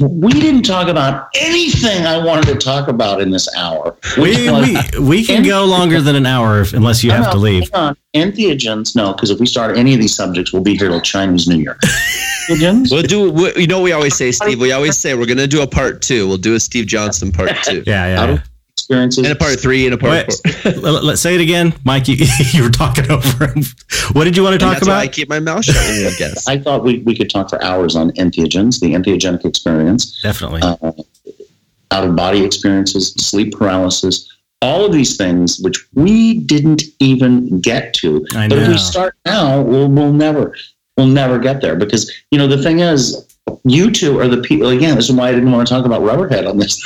we didn't talk about anything I wanted to talk about in this hour. We, we we can go longer than an hour if, unless you have to leave. hang on. Entheogens, no, because if we start any of these subjects, we'll be here till Chinese New Year. We'll do. We, you know, we always say, Steve. We always say we're going to do a part two. We'll do a Steve Johnson part two, Yeah, yeah. Out of- yeah. Experiences. and a part three, and a part Wait, four. let, let's say it again, Mike. You, you were talking over him. What did you want to talk that's why I keep my mouth shut when we guess. I thought we, we could talk for hours on entheogens, the entheogenic experience, Definitely. uh, out of body experiences, sleep paralysis, all of these things which we didn't even get to. I But if we start now, we'll, we'll never we'll never get there because you know the thing is. You two are the people. Again, this is why I didn't want to talk about Rubberhead on this.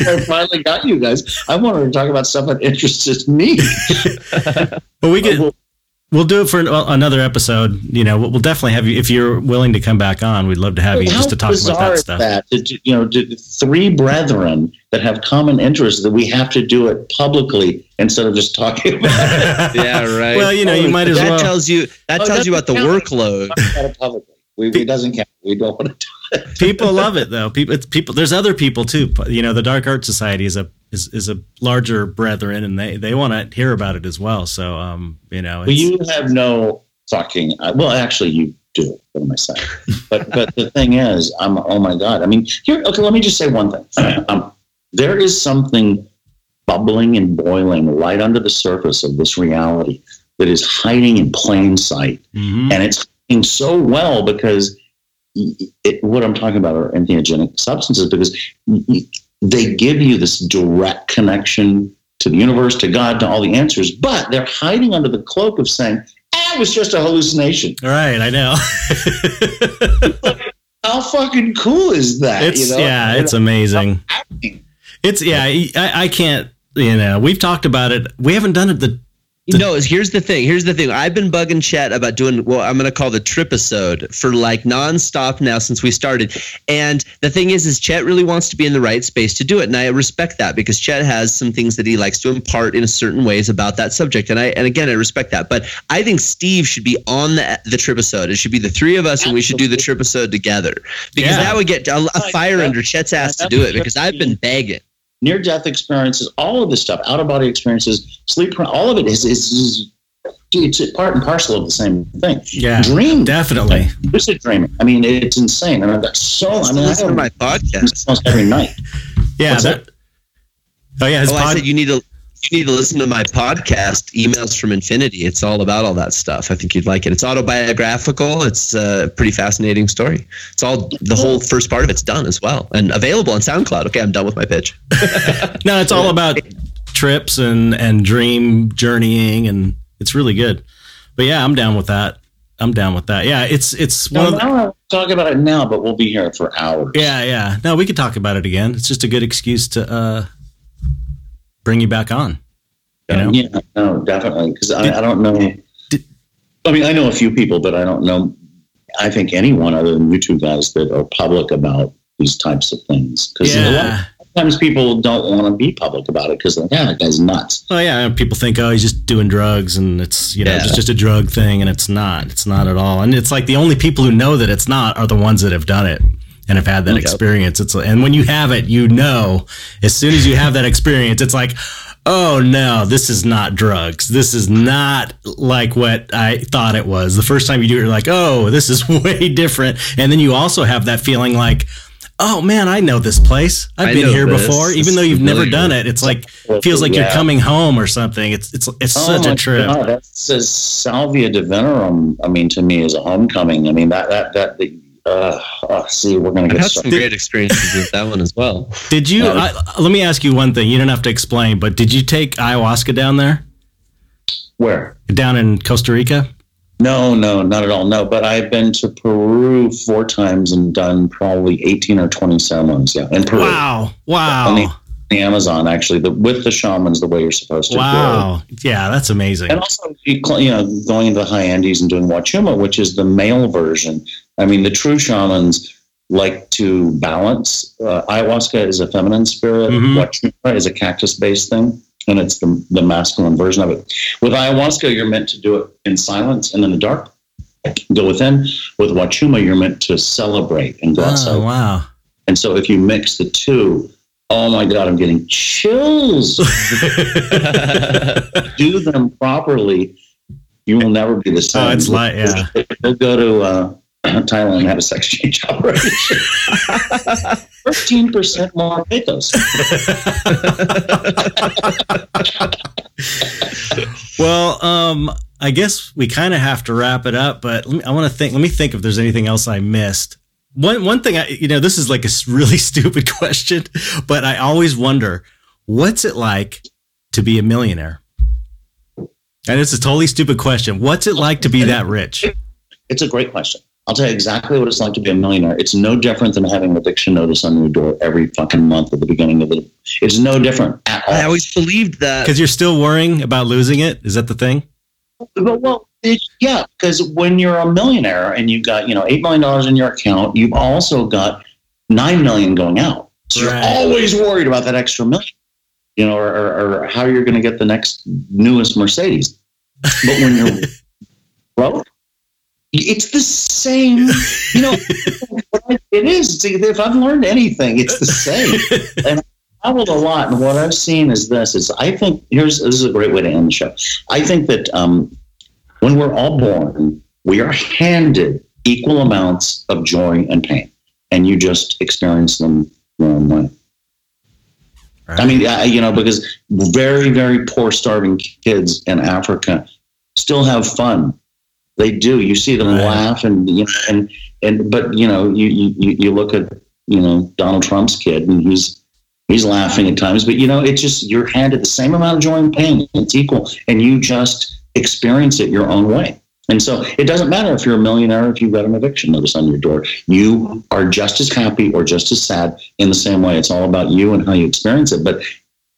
I finally got you guys. I wanted to talk about stuff that interested me. Well, we could. Well, We'll do it for an- another episode. You know, we'll, we'll definitely have you if you're willing to come back on. We'd love to have you just to talk about bizarre that is stuff. That to- to- you know, three brethren that have common interests that we have to do it publicly instead of just talking about Yeah, right. Well, you know, you might as well. that tells you that Oh, tells you about the doesn't workload. We, it doesn't count. We don't want to do it. people love it though. People, it's people. There's other people too. You know, the Dark Art Society is a is, is a larger brethren, and they they want to hear about it as well. So, um, you know, Well, you have no fucking. Uh, well, actually, you do. What am I saying? But but the thing is, I'm. Oh my god. I mean, here. Okay, let me just say one thing. Um, there is something bubbling and boiling right under the surface of this reality that is hiding in plain sight. Mhm. and it's so well because it, what I'm talking about are entheogenic substances because they give you this direct connection to the universe, to God, to all the answers, but they're hiding under the cloak of saying, ah, it was just a hallucination. All right, I know. How fucking cool is that? it's you know? yeah, it's amazing. It's yeah, I, I can't. You know, we've talked about it. We haven't done it. The No, here's the thing. Here's the thing. I've been bugging Chet about doing what I'm going to call the trip episode for like nonstop now since we started. And the thing is, is Chet really wants to be in the right space to do it, and I respect that because Chet has some things that he likes to impart in certain ways about that subject. And I and again, I respect that. But I think Steve should be on the the trip episode. It should be the three of us, and we should do the trip episode together because Yeah. that would get a, a fire under Chet's ass to do it because I've been begging. Near death experiences, all of this stuff, out of body experiences, sleep, all of it is, is, is it's part and parcel of the same thing. yeah, Dream, definitely. lucid dreaming. I mean, it's insane. And I've got so, I mean, I to have my podcast. almost every night. Yeah, What's that, Oh yeah, his oh, I said you need to you need to listen to my podcast, Emails from Infinity. It's all about all that stuff. I think you'd like it. It's autobiographical. It's a pretty fascinating story. It's all the whole first part of it's done as well and available on SoundCloud. Okay, I'm done with my pitch. no, it's all about trips and and dream journeying, and it's really good. But yeah, I'm down with that. I'm down with that. Yeah, it's it's one No, of the, now talk about it now, but we'll be here for hours. yeah yeah. No, we could talk about it again. It's just a good excuse to uh bring you back on. You know? Yeah, no, definitely. Because I, I don't know. Did- I mean, I know a few people, but I don't know. I think anyone other than you two guys that are public about these types of things. Because Yeah. of times people don't want to be public about it because like, yeah, that guy's nuts. Oh yeah, people think oh he's just doing drugs and it's you know Yeah. it's just a drug thing and it's not. It's not at all. And it's like the only people who know that it's not are the ones that have done it and have had that experience. It's and when you have it, you know as soon as you have that experience, it's like oh no, this is not drugs. This is not like what I thought it was. The first time you do it, you're like oh this is way different. And then you also have that feeling like. Oh man, I know this place. I've I been here this. before, even though you've never done it. It's like feels like you're coming home or something. It's it's it's Oh such a trip. God, that says Salvia Divinorum. I mean, to me, is a homecoming. I mean, that that that. The, uh, oh, see, we're gonna I've get had some started. great experiences with that one as well. Did you? Yeah. I, let me ask you one thing. You don't have to explain, but did you take ayahuasca down there, Where? down in Costa Rica? No, no, not at all. No, but I've been to Peru four times and done probably eighteen or twenty ceremonies. Yeah, in Peru, Wow! On Wow! the, the Amazon, actually, the, with the shamans, the way you're supposed to. Wow! Yeah, that's amazing. And also, you know, going into the high Andes and doing Wachuma, which is the male version. I mean, the true shamans like to balance. Uh, ayahuasca is a feminine spirit. Mhm. Wachuma is a cactus-based thing, and it's the, the masculine version of it. With ayahuasca, you're meant to do it in silence and in the dark. Go within. With Wachuma, you're meant to celebrate and go outside. Oh, wow! And so, if you mix the two, oh my God, I'm getting chills. do them properly, you will never be the same. Oh, it's like yeah. We'll go to uh, Thailand and have a sex change operation. Thirteen percent more pathos. Well, um, I guess we kind of have to wrap it up, but let me, I want to think. Let me think if there's anything else I missed. One one thing I, you know, this is like a really stupid question, but I always wonder, what's it like to be a millionaire? And it's a totally stupid question. What's it like to be that rich? It's a great question. I'll tell you exactly what it's like to be a millionaire. It's no different than having an eviction notice on your door every fucking month at the beginning of the. It's no different at all. I always believed that. Because you're still worrying about losing it. Is that the thing? But, well, it, yeah, because when you're a millionaire and you've got you know eight million dollars in your account, you've also got nine million going out. So Right. you're always worried about that extra million, you know, or, or, or how you're going to get the next newest Mercedes. But when you're broke, it's the same. You know, it is. If I've learned anything, it's the same. And I've traveled a lot, and what I've seen is this: is I think here's this is a great way to end the show. I think that um, when we're all born, we are handed equal amounts of joy and pain, and you just experience them your own way. I mean, I, you know, because very, very poor, starving kids in Africa still have fun. They do. You see them Right. laugh, and you know, and and but you know, you you you look at you know Donald Trump's kid, and he's he's laughing at times, but you know, it's just you're handed the same amount of joy and pain. It's equal, and you just experience it your own way. And so it doesn't matter if you're a millionaire, if you've got an eviction notice on your door. You are just as happy or just as sad in the same way. It's all about you and how you experience it, but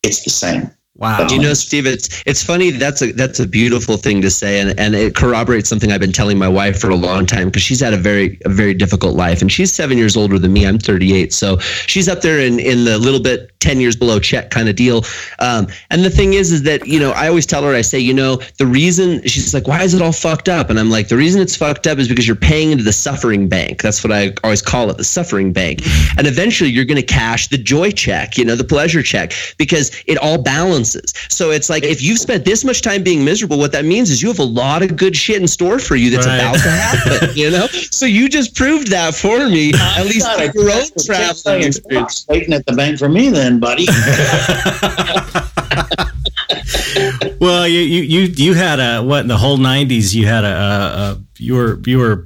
it's the same. wow. You know, Steve, it's it's funny. That's a that's a beautiful thing to say, and, and it corroborates something I've been telling my wife for a long time because she's had a very a very difficult life, and she's seven years older than me. I'm 38, so she's up there in in the little bit 10 years below Chet kind of deal. Um, and the thing is, is that you know I always tell her, I say, you know, the reason she's like, why is it all fucked up? And I'm like, the reason it's fucked up is because you're paying into the suffering bank. That's what I always call it, the suffering bank. And eventually, you're going to cash the joy check, you know, the pleasure check, because it all balances. So it's like if you've spent this much time being miserable, what that means is you have a lot of good shit in store for you that's Right. about to happen. You know, so you just proved that for me. At least your own traveling experience. Waiting at the bank for me, then, buddy. well, you, you you you had a what in the whole '90s? You had a, a, you were you were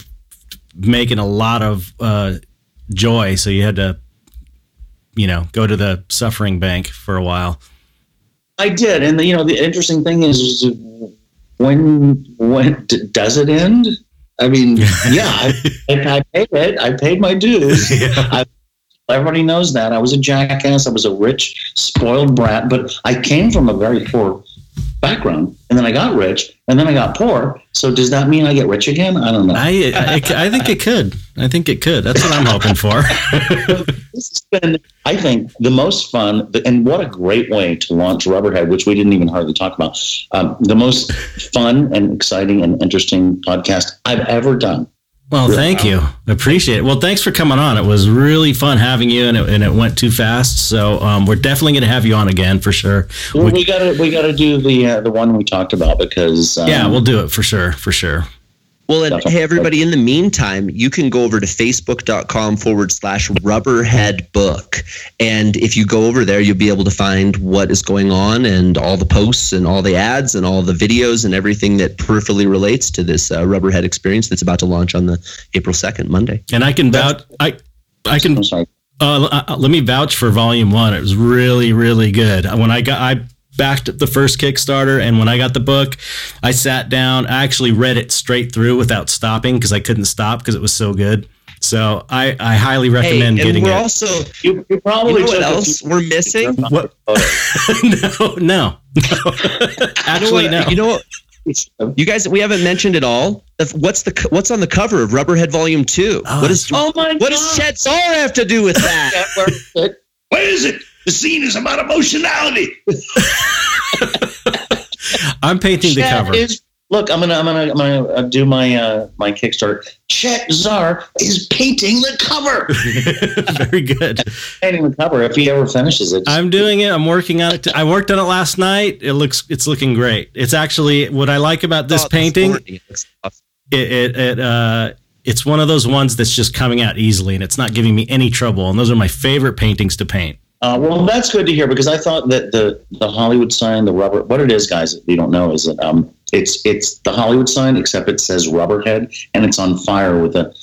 making a lot of uh, joy, so you had to you know go to the suffering bank for a while. I did, and the, you know the interesting thing is, when when d- does it end? I mean, yeah, I, I, paid it. I paid my dues. I, everybody knows that I was a jackass. I was a rich, spoiled brat, but I came from a very poor background, and then I got rich, and then I got poor. So does that mean I get rich again? I don't know. I, I I think it could. I think it could. That's what I'm hoping for. this has been, I think, the most fun, and what a great way to launch Rubberhead, which we didn't even hardly talk about. Um, the most fun and exciting and interesting podcast I've ever done. Well, thank you. Appreciate it. Well, thanks for coming on. It was really fun having you, and it, and it went too fast. So um, we're definitely going to have you on again for sure. We, we gotta, we gotta do the uh, the one we talked about because um, Yeah, we'll do it for sure. For sure. Well, and hey, everybody, in the meantime, you can go over to facebook.com forward slash rubberhead book. And if you go over there, you'll be able to find what is going on and all the posts and all the ads and all the videos and everything that peripherally relates to this uh, rubberhead experience that's about to launch on the April 2nd, Monday. And I can vouch. I I can I'm sorry. Uh, uh, let me vouch for volume one. It was really, really good. When I got, I backed the first Kickstarter, and when I got the book, I sat down. I actually read it straight through without stopping because I couldn't stop because it was so good. So I, I highly Hey, recommend and getting we're it. also, you You, you probably know what else we're missing? What? no, no, no. Actually, you know no. you know what? You guys, we haven't mentioned it all. What's the what's on the cover of Rubberhead Volume Two? Oh, what is Oh my what does Chet Zar have to do with that? God! What is it? The scene is about emotionality. I'm painting the cover. is- look, I'm gonna, I'm gonna, I'm gonna uh, do my uh, my Kickstarter. Chet Zar is painting the cover. Very good. painting the cover. If he ever finishes it, I'm doing it. I'm working on it. t- I worked on it last night. It looks, it's looking great. It's actually what I like about this Oh, painting. morning. Awesome. it, it, it uh it's one of those ones that's just coming out easily and it's not giving me any trouble and those are my favorite paintings to paint Uh, well, that's good to hear because I thought that the the Hollywood sign, the rubber, what it is, guys, if you don't know, is that um, it's it's the Hollywood sign except it says Rubberhead and it's on fire with a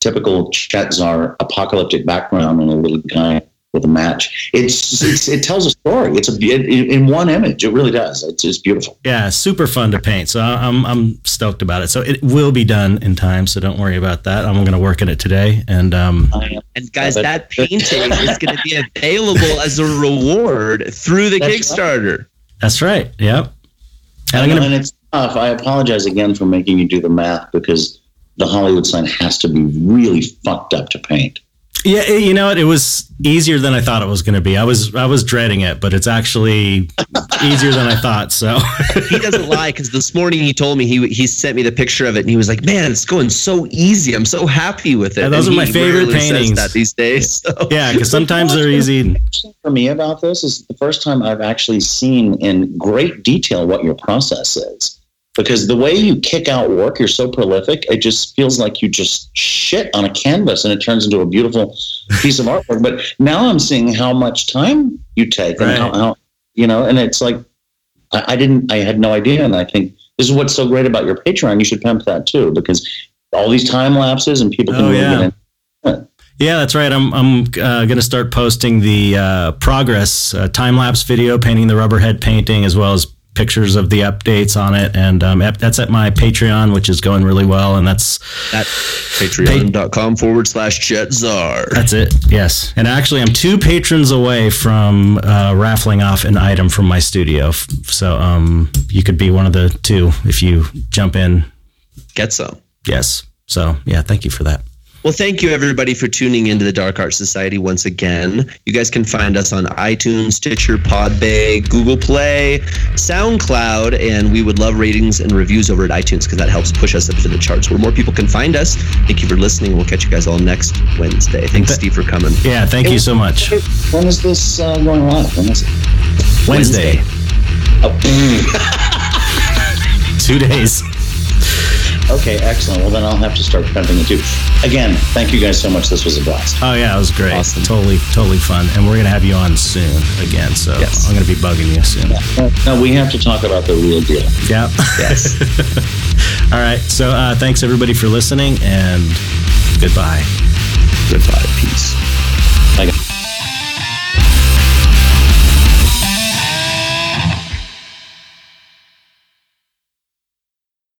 typical Chet Zar apocalyptic background and a little guy with a match. It's, it's it tells a story. It's a it, in one image. It really does. It's just beautiful. yeah super fun to paint so I- i'm i'm stoked about it so it will be done in time so don't worry about that i'm going to work on it today and um And guys, that painting is going to be available as a reward through the That's right. Kickstarter. that's right yep and i'm And, going to and it's tough. I apologize again for making you do the math because the Hollywood sign has to be really fucked up to paint. Yeah it- you know what it was easier than i thought it was going to be i was i was dreading it but it's actually easier than i thought so He doesn't lie because this morning he told me he he sent me the picture of it and he was like, "Man, it's going so easy. I'm so happy with it." Yeah, those And are my favorite rarely paintings. That these days. So. yeah because sometimes they're easy for me about this is the first time I've actually seen in great detail what your process is. Because the way you kick out work, you're so prolific, it just feels like you just shit on a canvas and it turns into a beautiful piece of artwork. But now I'm seeing how much time you take and how, how, you know, and it's like, I, I didn't, I had no idea. And I think this is what's so great about your Patreon. You should pimp that too, because all these time lapses and people can Oh, really yeah. get in. Yeah, that's right. I'm I'm uh, going to start posting the uh, progress uh, time lapse video painting the rubberhead painting as well as pictures of the updates on it, and um, that's at my Patreon, which is going really well, and that's At patreon.com forward slash Chet Zar. that's it. Yes, and actually, I'm two patrons away from uh, raffling off an item from my studio, so um, you could be one of the two if you jump in. Get some. Yes. So yeah, thank you for that. Well, thank you everybody for tuning into the Dark Art Society once again. You guys can find us on iTunes, Stitcher, Podbay, Google Play, SoundCloud, and we would love ratings and reviews over at iTunes because that helps push us up to the charts where more people can find us. Thank you for listening. We'll catch you guys all next Wednesday. Thanks, Steve, for coming. Yeah, thank you so much. When is this uh, going live? When is it? Wednesday. Two days. Okay, excellent. Well, then I'll have to start pimping it too. Again, thank you guys so much. This was a blast. Oh yeah, it was great. Awesome. Totally, totally fun. And we're gonna have you on soon again. So Yes. I'm gonna be bugging you soon. No, we have to talk about the real deal. Yeah. Yes. All right. So uh, thanks everybody for listening, and goodbye. Goodbye. Peace.